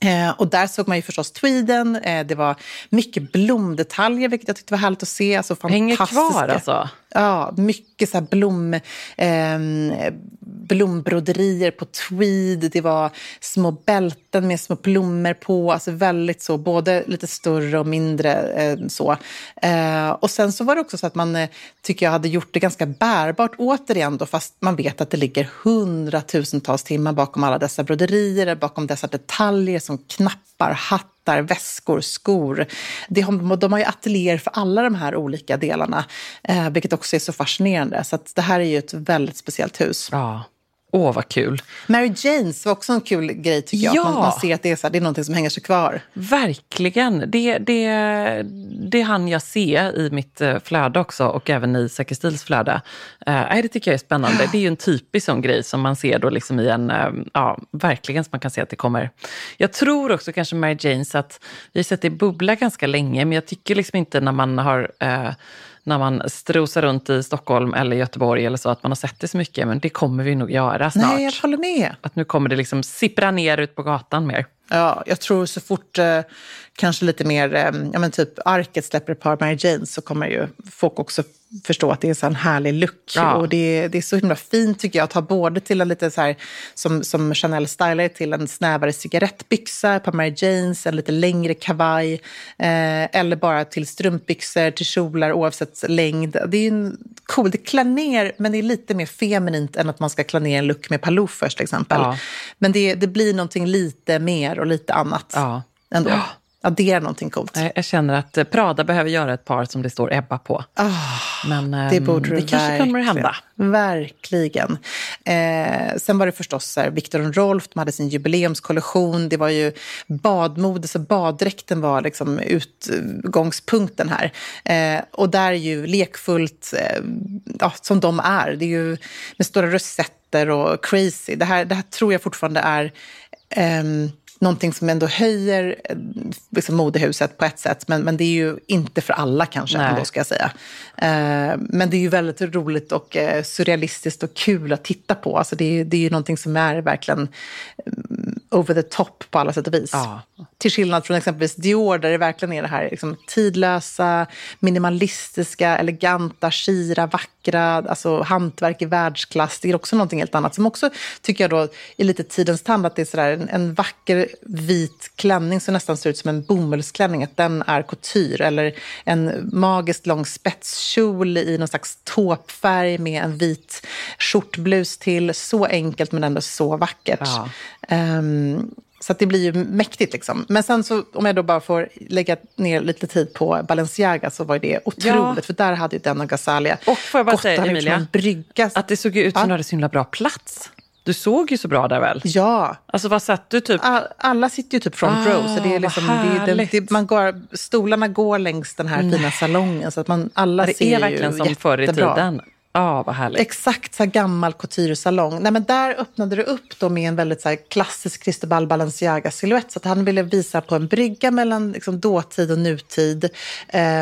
Eh, och där såg man ju förstås tweeden. Eh, det var mycket blomdetaljer, vilket jag tyckte var härligt att se. Alltså Hänger fantastiska- kvar alltså. Ja, mycket så blom, ehm, blombroderier på tweed. Det var små bälten med små blommor på. Alltså väldigt så, både lite större och mindre eh, så. Eh, och sen så var det också så att man, eh, tycker jag, hade gjort det ganska bärbart återigen då, fast man vet att det ligger hundratusentals timmar bakom alla dessa broderier, bakom dessa detaljer som knappar, hattar, väskor, skor. De har, de har ju ateljéer för alla de här olika delarna, eh, vilket också är så fascinerande. Så att det här är ju ett väldigt speciellt hus. Ja. Åh, vad kul. Mary Janes var också en kul grej tycker jag. Ja. Man, man ser att det är, så här, det är någonting som hänger sig kvar. Verkligen. Det, det, det hann jag se i mitt eh, flöde också och även i Säker Stils flöde. Eh, det tycker jag är spännande. Det är ju en typisk sån grej som man ser då liksom i en... eh, ja, verkligen som man kan se att det kommer. Jag tror också kanske Mary Janes att vi har sett det bubbla ganska länge men jag tycker liksom inte när man har eh, när man strosar runt i Stockholm eller Göteborg eller så, att man har sett det så mycket. Men det kommer vi nog göra snart. Nej, jag håller med. Att nu kommer det liksom sippra ner ut på gatan mer. Ja, jag tror så fort eh, kanske lite mer, eh, ja men typ Arket släpper ett par Mary Janes så kommer ju folk också förstå att det är en sån härlig look. Ja. Och det, det är så himla fint tycker jag att ha både till en lite så här, som, som Chanel stylar till en snävare cigarettbyxa, ett par Mary Janes, en lite längre kavaj eh, eller bara till strumpbyxor, till kjolar oavsett längd. Det är ju en cool, det klär ner men det är lite mer feminint än att man ska klä ner en look med paloufers till exempel. Ja. Men det, det blir någonting lite mer och lite annat Ja. ändå. Addera någonting coolt. Jag känner att eh, Prada behöver göra ett par som det står Ebba på. Men Ah, Det ehm, borde det det kanske kommer att hända. Verkligen. Eh, sen var det förstås här, Victor och Rolf, de hade sin jubileumskollektion. Det var ju badmode, så baddräkten var liksom utgångspunkten här. Eh, och där är ju lekfullt, eh, ja, som de är. Det är ju med stora rosetter och crazy. Det här, det här tror jag fortfarande är ehm, någonting som ändå höjer eh, liksom modehuset på ett sätt. Men, men det är ju inte för alla kanske, Nej. ändå, ska jag säga. Eh, men det är ju väldigt roligt och eh, surrealistiskt och kul att titta på. Alltså det, är, det är ju någonting som är verkligen over the top på alla sätt och vis. Ja. Till skillnad från exempelvis Dior där det verkligen är det här liksom, tidlösa, minimalistiska, eleganta, skira, vackra, alltså hantverk i världsklass. Det är också någonting helt annat som också tycker jag då är lite tidens tand att det är sådär en, en vacker vit klänning som nästan ser ut som en bomullsklänning, att den är couture eller en magiskt lång spetskjol i någon slags tåpfärg med en vit skjortblus till. Så enkelt men ändå så vackert. Ja. Ehm, så att det blir ju mäktigt. Liksom. Men sen så, om jag då bara får lägga ner lite tid på Balenciaga så var det otroligt. Ja. För där hade ju den och Gazzalia Och får jag bara säga, Emilia, som en brygga. Att det såg ut som Ja. du hade så himla bra plats. Du såg ju så bra där väl? Ja, Alltså vad satt du typ? All- alla sitter ju typ front Ah, row. Så det är vad liksom, det det, det, man går, stolarna går längs den här fina salongen. Så att man, alla det ser är verkligen som förr i jättebra. tiden. Ah, vad härligt. Exakt så här gammal couture-salong. Nej, men där öppnade det upp då med en väldigt så här klassisk Cristobal Balenciaga-silhuett. Så att han ville visa på en brygga mellan liksom dåtid och nutid.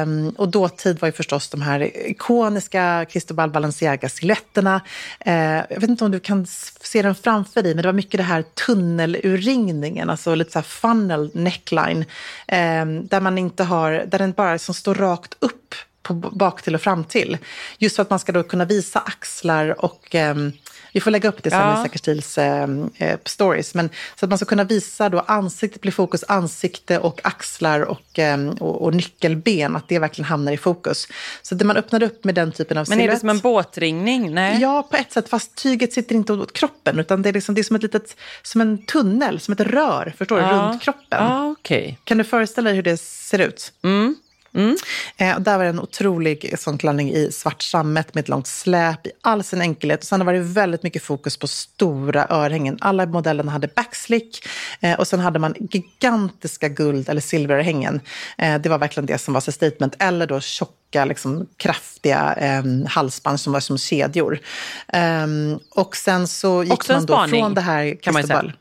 Um, och dåtid var ju förstås de här ikoniska Cristobal Balenciaga-silhuetterna. uh, eh, jag vet inte om du kan se den framför dig, men det var mycket det här tunnelurringningen, alltså lite så här funnel neckline. Um, där man inte har, där den bara liksom står rakt upp på bak till och fram till. Just för att man ska då kunna visa axlar och ehm, vi får lägga upp det sen Ja. i Säker Stils ehm, eh, stories. Men, så att man ska kunna visa då ansiktet blir fokus, ansikte och axlar och, ehm, och, och nyckelben, att det verkligen hamnar i fokus. Så det man öppnade upp med den typen av Men är det silhuett- som en båtringning? Nej. Ja, på ett sätt, fast tyget sitter inte åt kroppen, utan det är, liksom, det är som, ett litet, som en tunnel, som ett rör, förstår du, runt kroppen. Ja, okej. Kan du föreställa dig hur det ser ut? Eh, och där var det en otrolig sån klänning i svart sammet med ett långt släp i all sin enkelhet. Och sen var det väldigt mycket fokus på stora örhängen. Alla modellerna hade backslick eh, och sen hade man gigantiska guld eller silverörhängen. Eh, det var verkligen det som var så statement. Eller då tjocka, liksom, kraftiga eh, halsband som var som kedjor. Ehm, och sen så gick Också man då från det här kan man säga.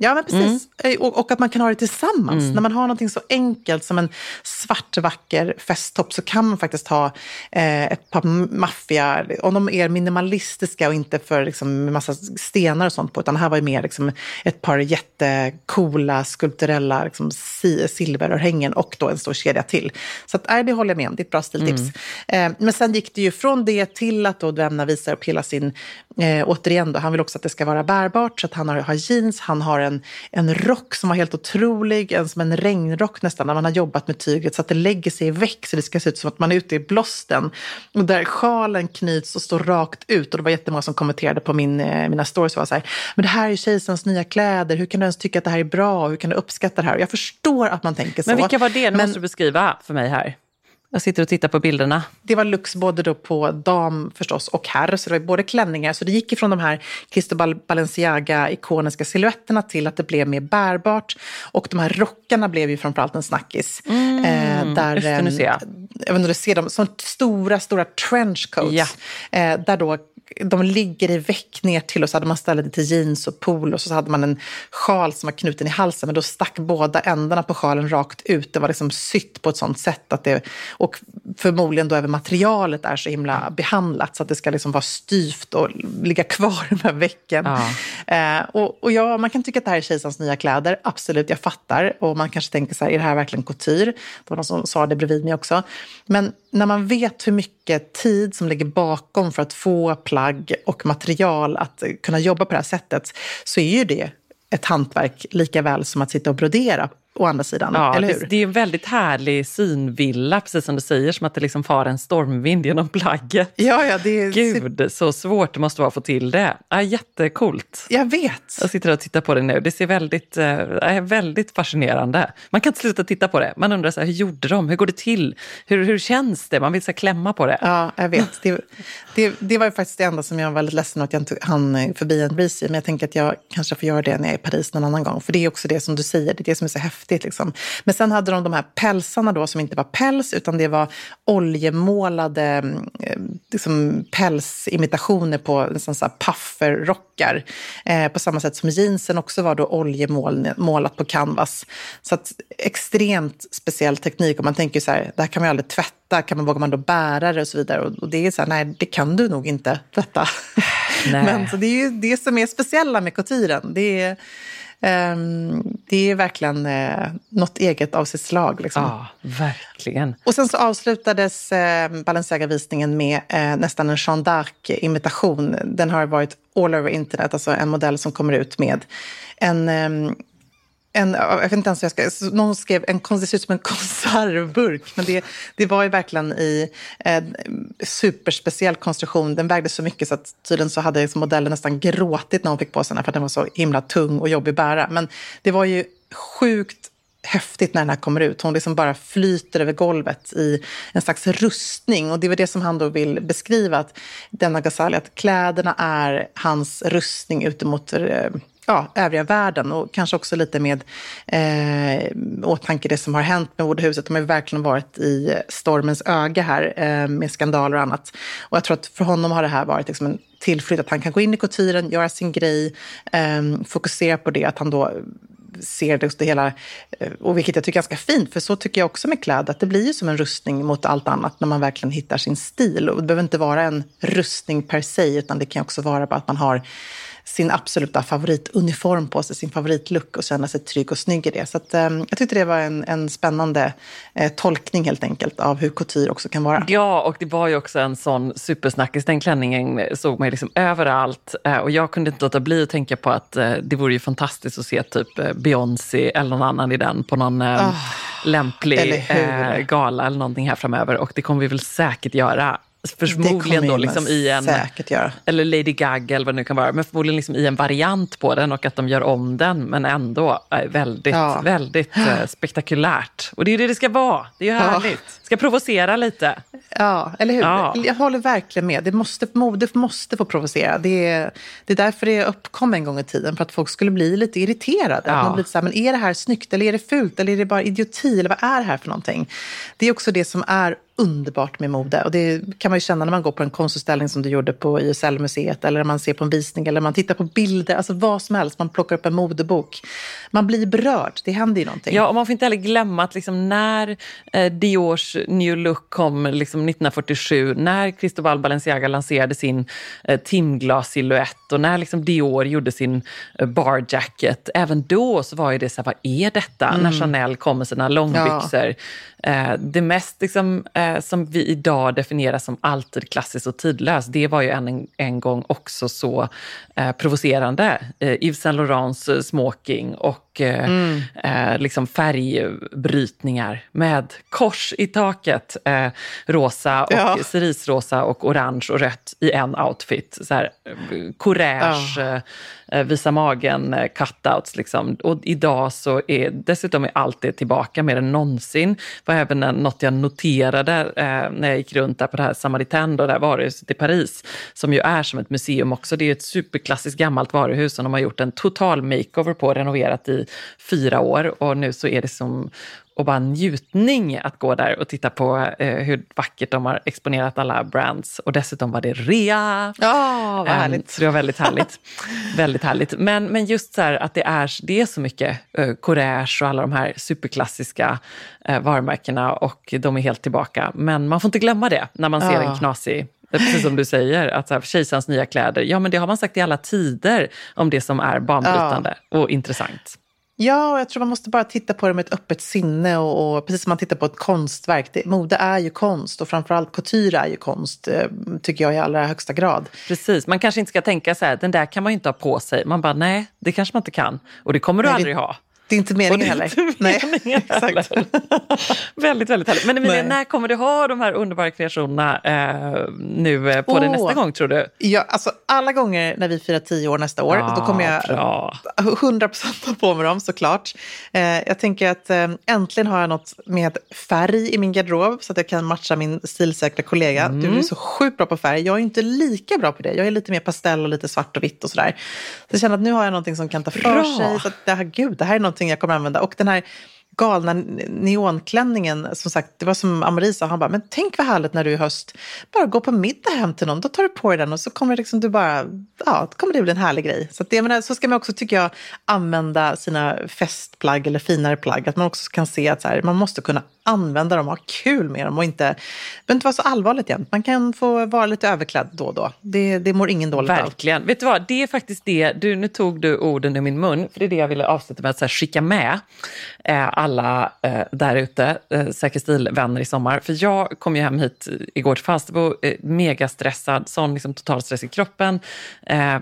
Ja, men precis. Eh, Och, och att man kan ha det tillsammans. När man har någonting så enkelt som en svart vacker festtopp så kan man faktiskt ha eh, ett par maffia, om de är minimalistiska och inte för liksom, massa stenar och sånt på, utan här var ju mer liksom, ett par jättecoola skulpturella liksom, si- silverörhängen och då en stor kedja till. Så att, nej, det håller jag med om, det är ett bra stiltips. Eh, men sen gick det ju från det till att då Demna visar upp hela sin, eh, återigen då, han vill också att det ska vara bärbart, så att han har, har jeans, han har en, en rock som var helt otrolig, en, som en regnrock nästan, när man har jobbat med tyget så att det lägger sig i väck så det ska se ut som att man är ute i blåsten. Och där sjalen knyts och står rakt ut. Och det var jättemånga som kommenterade på min, eh, mina stories och var så här, men det här är ju kejsarens nya kläder, hur kan du ens tycka att det här är bra, hur kan du uppskatta det här? Och jag förstår att man tänker så. Men vilka var det? Nu Men- måste du beskriva för mig här. Jag sitter och tittar på bilderna. det var lux både då på dam förstås och herr. Så det var både klänningar, så det gick ifrån de här Cristobal Balenciaga ikoniska silhuetterna till att det blev mer bärbart. Och de här rockarna blev ju framförallt en snackis. eh, där, just det, nu ser jag. eh, Jag vet inte om du ser dem, som stora, stora trenchcoats. Ja. Eh, där då de ligger i väck ner till och så hade man stället till jeans och polo och så hade man en sjal som var knuten i halsen men då stack båda ändarna på sjalen rakt ut. Det var liksom sytt på ett sånt sätt att det, och förmodligen då även materialet är så himla behandlat så att det ska liksom vara styvt och ligga kvar i de här vecken. Eh, och, och ja, man kan tycka att det här är kejsarens nya kläder, absolut, jag fattar. Och man kanske tänker så här, är det här verkligen couture? Det var någon som sa det bredvid mig också. Men när man vet hur mycket tid som ligger bakom för att få plagg och material att kunna jobba på det här sättet så är ju det ett hantverk lika väl som att sitta och brodera å andra sidan. Ja, eller det, hur? det är en väldigt härlig synvilla, precis som du säger, som att det liksom far en stormvind genom plagget. Ja, ja, det är... Gud, så svårt det måste vara att få till det. Ja, jättekult. Jag vet. Jag sitter och tittar på det nu. Det ser väldigt, eh, väldigt fascinerande. Man kan inte sluta titta på det. Man undrar så här, hur gjorde de? Hur går det till? Hur, hur känns det? Man vill så klämma på det. Ja, jag vet. Det, det, det var ju faktiskt det enda som jag var väldigt ledsen att jag inte hann förbi en Breezy. Men jag tänker att jag kanske får göra det när jag är i Paris någon annan gång. För det är också det som du säger, det är det som är så häftigt. Liksom. Men sen hade de de här pälsarna då som inte var päls utan det var oljemålade eh, liksom, pälsimitationer på sån så här pufferrockar. Eh, på samma sätt som jeansen också var då oljemålat på canvas. Så att extremt speciell teknik. Och man tänker så här, det här kan man ju aldrig tvätta. Kan man, vågar man då bära det och så vidare? Och, och det är så här, nej, det kan du nog inte tvätta. Nej. Men så det är ju det som är speciella med couturen. Det är, det är verkligen eh, något eget av sitt slag. Liksom. Ja, verkligen. Och sen så avslutades eh, Balenciaga-visningen med eh, nästan en Jeanne d'Arc-imitation. Den har varit all over internet, alltså en modell som kommer ut med en ehm, en, jag vet inte ens hur jag ska... Någon skrev en, det ser ut som en konservburk. Men det, det var ju verkligen i en superspeciell konstruktion. Den vägde så mycket så att tydligen så hade liksom modellen nästan gråtit när hon fick på sig den för att den var så himla tung och jobbig att bära. Men det var ju sjukt häftigt när den här kommer ut. Hon liksom bara flyter över golvet i en slags rustning. Och det var det som han då vill beskriva, att denna Ghazali, att kläderna är hans rustning ut mot eh, ja, övriga världen och kanske också lite med eh, åtanke det som har hänt med modehuset. De har ju verkligen varit i stormens öga här eh, med skandaler och annat. Och jag tror att för honom har det här varit liksom en tillflytt, att han kan gå in i couturen, göra sin grej, eh, fokusera på det, att han då ser det, det hela, eh, och vilket jag tycker är ganska fint, för så tycker jag också med kläder, att det blir ju som en rustning mot allt annat när man verkligen hittar sin stil. Och det behöver inte vara en rustning per se, utan det kan också vara bara att man har sin absoluta favorituniform på sig, sin favoritlook och känna sig trygg och snygg i det. Så att, eh, jag tyckte det var en, en spännande eh, tolkning helt enkelt av hur couture också kan vara. Ja, och det var ju också en sån supersnackis. Den klänningen såg man ju liksom överallt eh, och jag kunde inte låta bli att tänka på att eh, det vore ju fantastiskt att se typ eh, Beyoncé eller någon annan i den på någon oh, lämplig eller gala eller någonting här framöver och det kommer vi väl säkert göra förmodligen då liksom i en... säkert göra. Eller Lady Gaga eller vad det nu kan vara. Men förmodligen liksom i en variant på den och att de gör om den. Men ändå väldigt, ja. väldigt eh, spektakulärt. Och det är ju det det ska vara. Det är ju härligt. Ja. Ska provocera lite. Ja, eller hur? Ja. Jag håller verkligen med. Det måste, mode måste få provocera. Det är, det är därför det uppkom en gång i tiden. För att folk skulle bli lite irriterade. Ja. Att man blir så här, men är det här snyggt eller är det fult? Eller är det bara idioti? Eller vad är det här för någonting? Det är också det som är underbart med mode. Och det kan man ju känna när man går på en konstutställning som du gjorde på YSL-museet eller när man ser på en visning eller man tittar på bilder, alltså vad som helst. Man plockar upp en modebok. Man blir berörd, det händer ju någonting. Ja, och man får inte heller glömma att liksom när eh, Diors New Look kom liksom 1947, när Cristobal Balenciaga lanserade sin eh, timglas-silhuett och när liksom Dior gjorde sin eh, bar jacket, även då så var ju det så här, vad är detta? Mm. När Chanel kom med sina långbyxor. Ja. Eh, det mest liksom, eh, som vi idag definierar som alltid klassiskt och tidlöst, det var ju en, en gång också så eh, provocerande. Eh, Yves Saint Laurents eh, smoking och eh, mm. eh, liksom färgbrytningar med kors i taket. Eh, rosa och ja. cerisrosa och orange och rött i en outfit. Så här, courage, ja. Eh, visa magen, eh, cutouts. Liksom. Och idag så är dessutom är allt det tillbaka mer än någonsin. Det var även något jag noterade eh, när jag gick runt där på det här Samaritain, då, där varuhuset i Paris, som ju är som ett museum också. Det är ett superklassiskt gammalt varuhus som de har gjort en total makeover på, renoverat i fyra år och nu så är det som och bara njutning att gå där och titta på eh, hur vackert de har exponerat alla brands. Och dessutom var det rea. Ja, vad ehm, härligt. så det var väldigt härligt. väldigt härligt. Men, men just så här att det är, det är så mycket eh, Courage och alla de här superklassiska eh, varumärkena och de är helt tillbaka. Men man får inte glömma det när man ser ja. en knasig Precis som du säger, att så här, kejsarens nya kläder, ja men det har man sagt i alla tider om det som är banbrytande ja. och intressant. Ja, och jag tror man måste bara titta på det med ett öppet sinne och, och precis som man tittar på ett konstverk. Det, mode är ju konst och framförallt couture är ju konst, eh, tycker jag i allra högsta grad. Precis, man kanske inte ska tänka så här, den där kan man ju inte ha på sig. Man bara, nej, det kanske man inte kan. Och det kommer du nej, aldrig det, ha. Det är inte meningen heller. Inte meningen exakt. väldigt, väldigt härligt. Men Emilia, när kommer du ha de här underbara kreationerna eh, nu eh, på oh. det nästa gång tror du? Ja, alltså alla gånger när vi firar tio år nästa år, ah, då kommer jag bra. 100% ha på mig dem såklart. Eh, jag tänker att eh, äntligen har jag något med färg i min garderob så att jag kan matcha min stilsäkra kollega. Mm. Du är så sjukt bra på färg. Jag är inte lika bra på det. Jag är lite mer pastell och lite svart och vitt och sådär. Så jag känner att nu har jag någonting som kan ta för bra. sig. Så att, det här, gud, det här är något någonting jag kommer använda. Och den här galna neonklänningen, som sagt, det var som Amori sa, han bara, men tänk vad härligt när du i höst bara går på middag hem till någon, då tar du på dig den och så kommer det liksom, du bara, ja, kommer det bli en härlig grej. Så, att det, menar, så ska man också, tycker jag, använda sina festplagg eller finare plagg, att man också kan se att så här, man måste kunna använda dem, ha kul med dem och inte, det behöver inte vara så allvarligt jämt. Man kan få vara lite överklädd då och då. Det, det mår ingen dåligt av. Verkligen. Vet du vad, det är faktiskt det, du, nu tog du orden ur min mun, för det är det jag ville avsluta med att så här, skicka med eh, alla eh, där ute, eh, Säker stil-vänner i sommar. För jag kom ju hem hit igår till Falsterbo, eh, megastressad, sån liksom total stress i kroppen. Eh,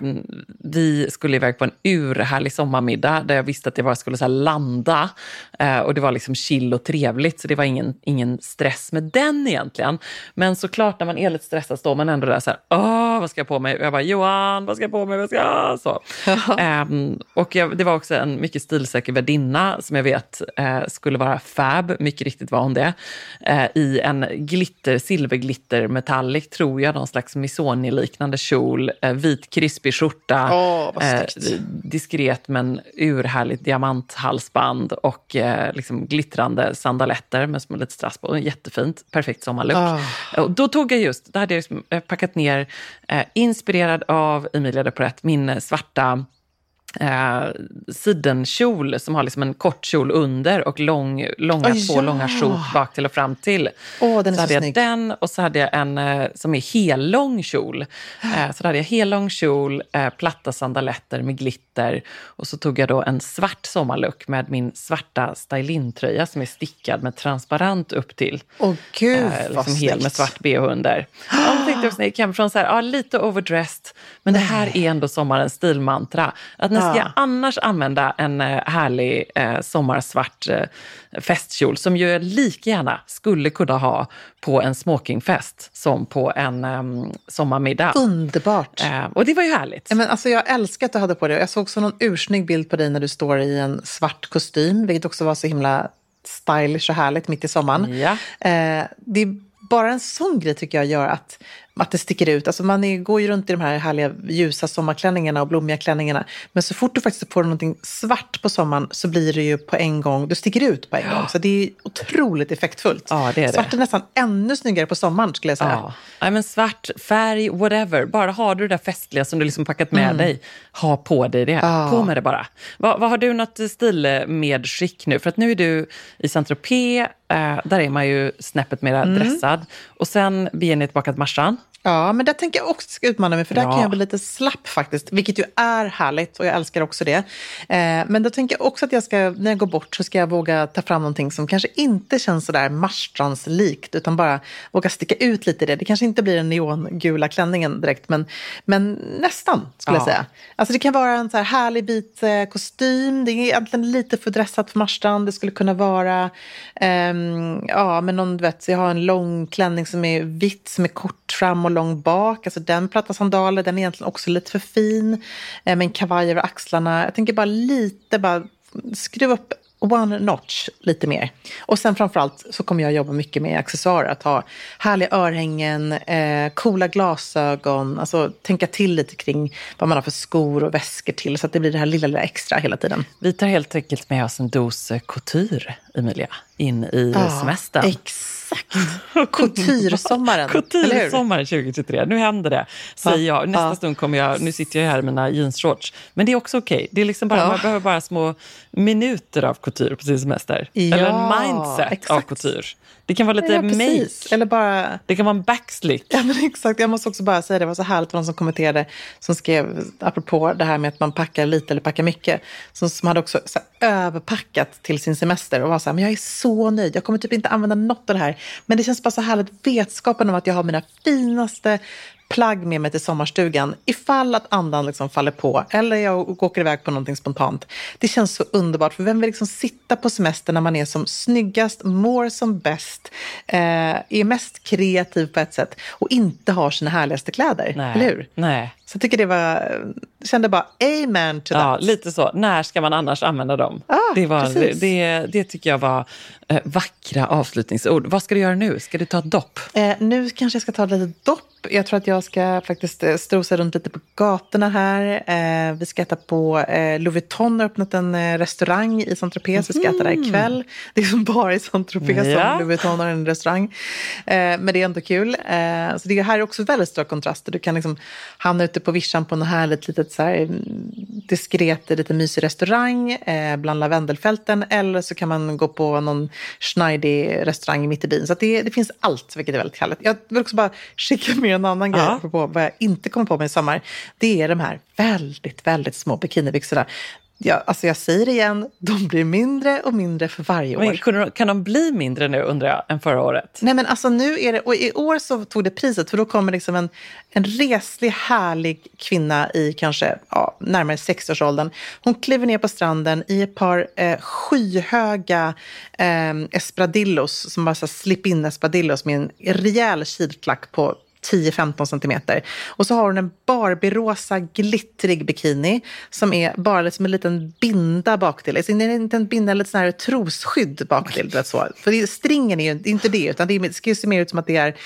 vi skulle iväg på en urhärlig sommarmiddag där jag visste att jag bara skulle så här, landa eh, och det var liksom chill och trevligt, så det var ingen, ingen stress med den egentligen. Men såklart när man är lite stressad står man ändå där så här, åh, vad ska jag på mig? Och jag bara, Johan, vad ska jag på mig? Vad ska jag? Så. Ehm, och jag, det var också en mycket stilsäker värdinna som jag vet eh, skulle vara fab, mycket riktigt var hon det, eh, i en glitter, silverglitter metallic, tror jag, någon slags Missoni-liknande kjol, eh, vit krispig skjorta, snyggt. diskret men urhärligt diamanthalsband och liksom glittrande sandaletter med små lite strass på. Jättefint, perfekt sommarlook. Och då tog jag just, då hade jag liksom, eh, packat ner, eh, inspirerad av Emilia de Porrett, min eh, svarta eh, sidenkjol som har liksom en kort kjol under och lång, långa, Oh, två ja. långa sjok bak till och fram till. Åh, den är så hade jag snygg. den och så hade jag en eh, som är hellång kjol. Eh, så då hade jag hellång kjol, eh, platta sandaletter med glitter och så tog jag då en svart sommarlook med min svarta stylintröja som är stickad med transparent upp till. Åh gud Eh, vad liksom hel med svart bh under. Ja, Jag tänkte också när jag gick hemifrån så här, ja, lite overdressed, men det här är ändå sommarens stilmantra. Att när ska Ja. jag annars använda en eh, härlig eh, sommarsvart eh, festkjol som ju lika gärna skulle kunna ha på en smokingfest som på en eh, sommarmiddag. Underbart. Eh, och det var ju härligt. Ja, men alltså, jag älskar att du hade på det. Jag såg också någon ursnygg bild på dig när du står i en svart kostym, vilket också var så himla stylish och härligt mitt i sommaren. Ja. Eh, det är bara en sån grej tycker jag gör att, att det sticker ut. Alltså man är, går ju runt i de här härliga ljusa sommarklänningarna och blommiga klänningarna. Men så fort du faktiskt får någonting svart på sommaren så blir det ju på en gång, du sticker ut på en gång. Så det är otroligt effektfullt. Ja, det är det. Svart är nästan ännu snyggare på sommaren skulle jag säga. Ja. Nej, men svart, färg, whatever. Bara har du det där festliga som du liksom packat med dig, ha på dig det. Mm. Ja. På med det bara. Vad, vad har du något stilmedskick nu? För att nu är du i Saint-Tropez, eh, där är man ju snäppet mer Mm. dressad. Och sen beger ni tillbaka till Marsan. Ja, men där tänker jag också ska utmana mig, för där Bra. kan jag bli lite slapp faktiskt, vilket ju är härligt och jag älskar också det. Eh, men då tänker jag också att jag ska, när jag går bort så ska jag våga ta fram någonting som kanske inte känns sådär Marstrandslikt, utan bara våga sticka ut lite i det. Det kanske inte blir den neongula klänningen direkt, men, men nästan skulle jag Ja. säga. Alltså det kan vara en så här härlig vit eh, kostym, det är egentligen lite för dressat för Marstrand, det skulle kunna vara, ehm, ja men någon, du vet, jag har en lång klänning som är vitt, som är kort fram och lång bak, alltså den platta sandaler, den är egentligen också lite för fin, eh, med en kavaj över axlarna. Jag tänker bara lite, bara skruva upp one notch lite mer. Och sen framförallt så kommer jag jobba mycket med accessoarer. Att ha härliga örhängen, eh, coola glasögon, alltså tänka till lite kring vad man har för skor och väskor till så att det blir det här lilla, lilla extra hela tiden. Vi tar helt enkelt med oss en dos eh, couture, Emilia, in i Ja, semestern. Exakt. Couturesommaren. Couture-sommaren 2023. Nu händer det, säger jag. Nästa Ja. stund kommer jag, nu sitter jag här i mina jeansshorts. Men det är också okej. Det är liksom bara, Ja. Man behöver bara små minuter av couture på sin semester. Ja, Eller en mindset av exakt. couture. Det kan vara lite Ja, make. Eller bara Det kan vara en backslick. Ja, men exakt. Jag måste också bara säga det, det var så härligt för någon som kommenterade, som skrev, apropå det här med att man packar lite eller packar mycket, som, som hade också så här, överpackat till sin semester och var så här, men jag är så nöjd, jag kommer typ inte använda något av det här. Men det känns bara så härligt, vetskapen om att jag har mina finaste plagg med mig till sommarstugan ifall att andan liksom faller på eller jag åker iväg på någonting spontant. Det känns så underbart, för vem vill liksom sitta på semester när man är som snyggast, mår som bäst, eh, är mest kreativ på ett sätt och inte har sina härligaste kläder, Nej. eller hur? Nej. Så jag tycker det var, kände bara amen to Ja, that. lite så. När ska man annars använda dem? Ah, det, var, det, det, tycker jag var eh, vackra avslutningsord. Vad ska du göra nu? Ska du ta ett dopp? Eh, nu kanske jag ska ta ett litet dopp. Jag tror att jag ska faktiskt eh, strosa runt lite på gatorna här. Eh, vi ska äta på eh, Louis Vuitton har öppnat en eh, restaurang i Saint-Tropez. Vi ska äta där ikväll. Det är som bara i Saint-Tropez Ja. som Louis Vuitton har en restaurang. Eh, men det är ändå kul. Så det här är också väldigt stora kontraster. Du kan liksom hamna ute ute på vischan på något härligt litet så här, diskret, lite mysig restaurang eh, bland lavendelfälten. Eller så kan man gå på någon schneidig restaurang mitt i byn. Så det, det finns allt, vilket är väldigt härligt. Jag vill också bara skicka med en annan grej, Ja. apropå vad jag inte kommer på mig i sommar. Det är de här väldigt, väldigt små bikinibyxorna. Ja, alltså jag säger det igen, de blir mindre och mindre för varje år. Men kan de bli mindre nu undrar jag än förra året? Nej men alltså nu är det, och i år så tog det priset för då kommer liksom en, en reslig härlig kvinna i kanske ja, närmare 60-årsåldern. Hon kliver ner på stranden i ett par eh, skyhöga eh, espadillos, som bara slip-in espadillos med en rejäl kilklack på 10-15 centimeter. Och så har hon en Barbie-rosa glittrig bikini som är bara liksom en liten binda baktill. Alltså, det är inte en binda, eller ett sån här trosskydd baktill. Så. För det, stringen är ju inte det, utan det ska ju se mer ut som att det är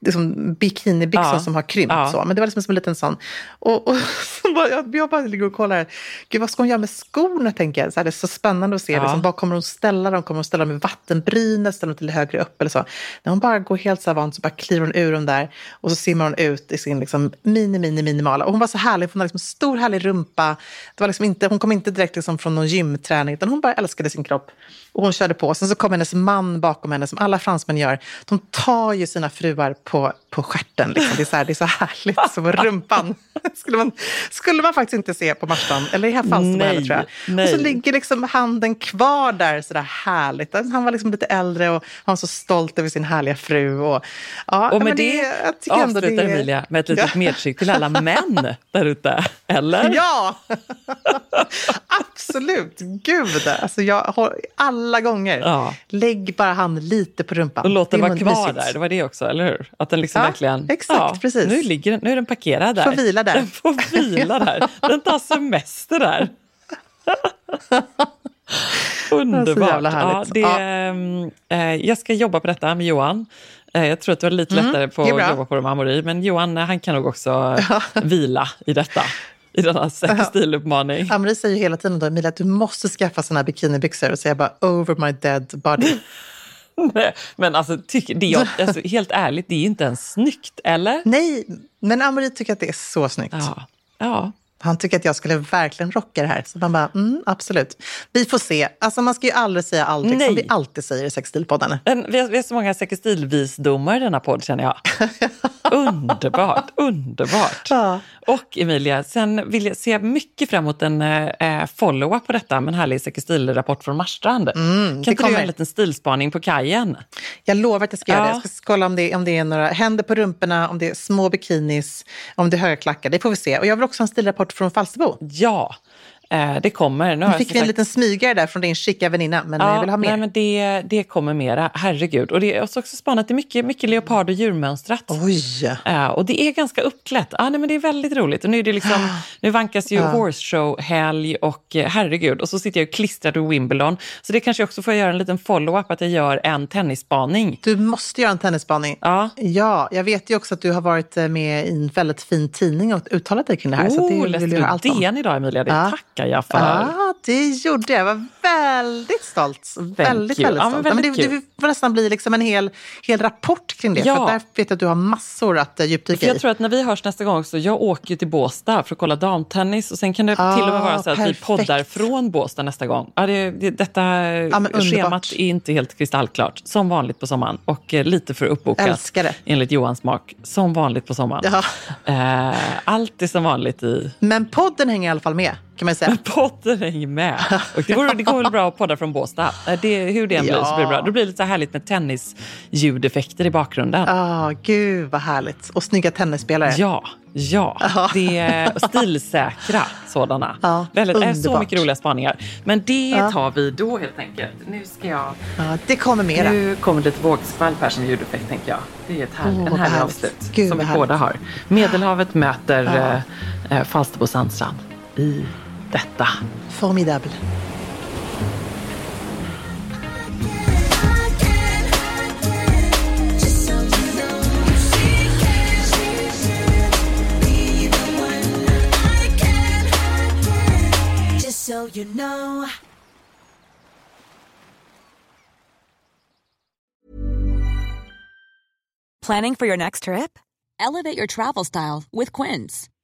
liksom bikinibyxor Ja. som har krympt. Ja. Så. Men det var liksom som en liten sån. Och, och så bara, jag, jag bara ligger och kollar. Gud, vad ska hon göra med skorna, tänker jag. Så här, det är så spännande att se. Ja. Liksom, vad kommer hon ställa dem? Kommer hon ställa dem i vattenbrynet? Ställa dem till högre upp? Eller så. När hon bara går helt så här vant så bara kliver hon ur dem där. Och så simmar hon ut i sin liksom, mini, mini, minimala. Och hon var så härlig, hon hade liksom stor härlig rumpa. Det var liksom inte, hon kom inte direkt liksom från någon gymträning, utan hon bara älskade sin kropp. Och hon körde på. Sen så kom hennes man bakom henne, som alla fransmän gör. De tar ju sina fruar på, på stjärten. Liksom. Det, är så här, det är så härligt, som rumpan. skulle, man, skulle man faktiskt inte se på Marstrand, eller i här Nej, heller, tror jag. nej. Och så ligger liksom handen kvar där, så där härligt. Han var liksom lite äldre och han var så stolt över sin härliga fru. Och, ja, Och med men det, ändå avslutar det Emilia med ett litet Ja. medskick till alla män där ute. Eller? Ja, absolut. Gud, alltså jag har alla gånger. Ja. Lägg bara handen lite på rumpan. Och låt den Det vara kvar mysigt. där, det var det också, eller hur? Att den liksom Ja, verkligen... exakt, precis. Nu, ligger den, nu är den parkerad där. Får vila där. Den får vila där. Den tar semester där. Underbart. Härligt. Ja, det, Ja. ehm, eh, jag ska jobba på detta med Johan. Eh, jag tror att det var lite lättare på Mm, det är att jobba på det med Amori, men Johan eh, han kan nog också vila i detta. I denna stiluppmaning. Amri säger ju hela tiden då, Emilia, att du måste skaffa såna här bikinibyxor. Och så jag bara, over my dead body. Nej, Men alltså, tyck, det är, alltså, helt ärligt, det är inte ens snyggt, eller? Nej, men Amri tycker att det är så snyggt. Ja. ja. Han tycker att jag skulle verkligen rocka det här. Så man bara, mm, absolut. Vi får se. Alltså man ska ju aldrig säga aldrig, Nej. som vi alltid säger i Sextilpodden. En, vi, har, vi har så många sextilvisdomar i denna podd känner jag. underbart, underbart. Ja. Och Emilia, sen vill jag se mycket fram emot en eh, follow-up på detta med en härlig sextilrapport från Marstrand. kan Mm, det inte du kommer. göra en liten stilspaning på kajen? Jag lovar att jag ska göra det. Ja. Jag ska kolla om det, om det är några händer på rumporna, om det är små bikinis, om det är höga klackar. Det får vi se. Och jag vill också ha en stilrapport från Falsterbo. Ja, eh, det kommer. Nu Nu jag fick vi en sagt- liten smygare där från din chica väninna, men jag vill ha mer. Nej, men det, det kommer mera, herregud. Och det är också spanat, det är mycket, mycket leopard och djurmönstrat. Oj! Ja, och det är ganska uppklätt. Ja, nej, men det är väldigt roligt. Och nu, är det liksom, nu vankas ju horse show-helg och eh, herregud. Och så sitter jag klistrad i Wimbledon. Så det kanske jag också får göra en liten follow-up, att jag gör en tennisspaning. Du måste göra en tennisspaning. Ja. Ja, jag vet ju också att du har varit eh, med i en väldigt fin tidning och uttalat dig kring det här. så det Oh, vill jag höra allt om. DN idag, Emilia? Det Ja. Tackar jag för. Ja, det gjorde jag. Jag var väldigt stolt. Väldigt, you. väldigt Ja, men stolt. Ja, väldigt det, får nästan bli liksom en hel, hel rapport kring det. Ja. För där vet jag att du har massor att eh, djupdyka För jag i. tror att när vi hörs nästa gång så jag åker till Båstad för att kolla damtennis och sen kan det Ah, till och med vara så att vi perfekt. poddar från Båstad nästa gång. Ja, det, det, detta underbart. schemat är inte helt kristallklart, som vanligt på sommaren och eh, lite för uppbokat Älskar det. enligt Johans smak, som vanligt på sommaren. Ja. Eh, allt är som vanligt i Men podden hänger i alla fall med, kan man säga. podden hänger med. Det, går, det går väl bra att podda från Båstad. Eh, Det, hur det än blir så blir det bra. Då blir det lite så här härligt med tennisljudeffekter i bakgrunden. Ah, gud vad härligt. Och snygga tennisspelare. Ja, ja. Det är stilsäkra sådana. Ja, Väldigt, är så underbart. mycket roliga spaningar. Men det Ja. tar vi då helt enkelt. Nu ska jag... Ja, det kommer mera. Nu kommer lite vågskvalp här som ljudeffekt tänker jag. Det är ett härligt, Åh, en härlig härligt. avslut Gud, som vi vad båda har. Medelhavet möter Ja. eh, eh, Falsterbo sandstrand i detta. Formidable. Just so you know, she can, she can be the one I can have. Just so you know. Planning for your next trip? Elevate your travel style with Quince.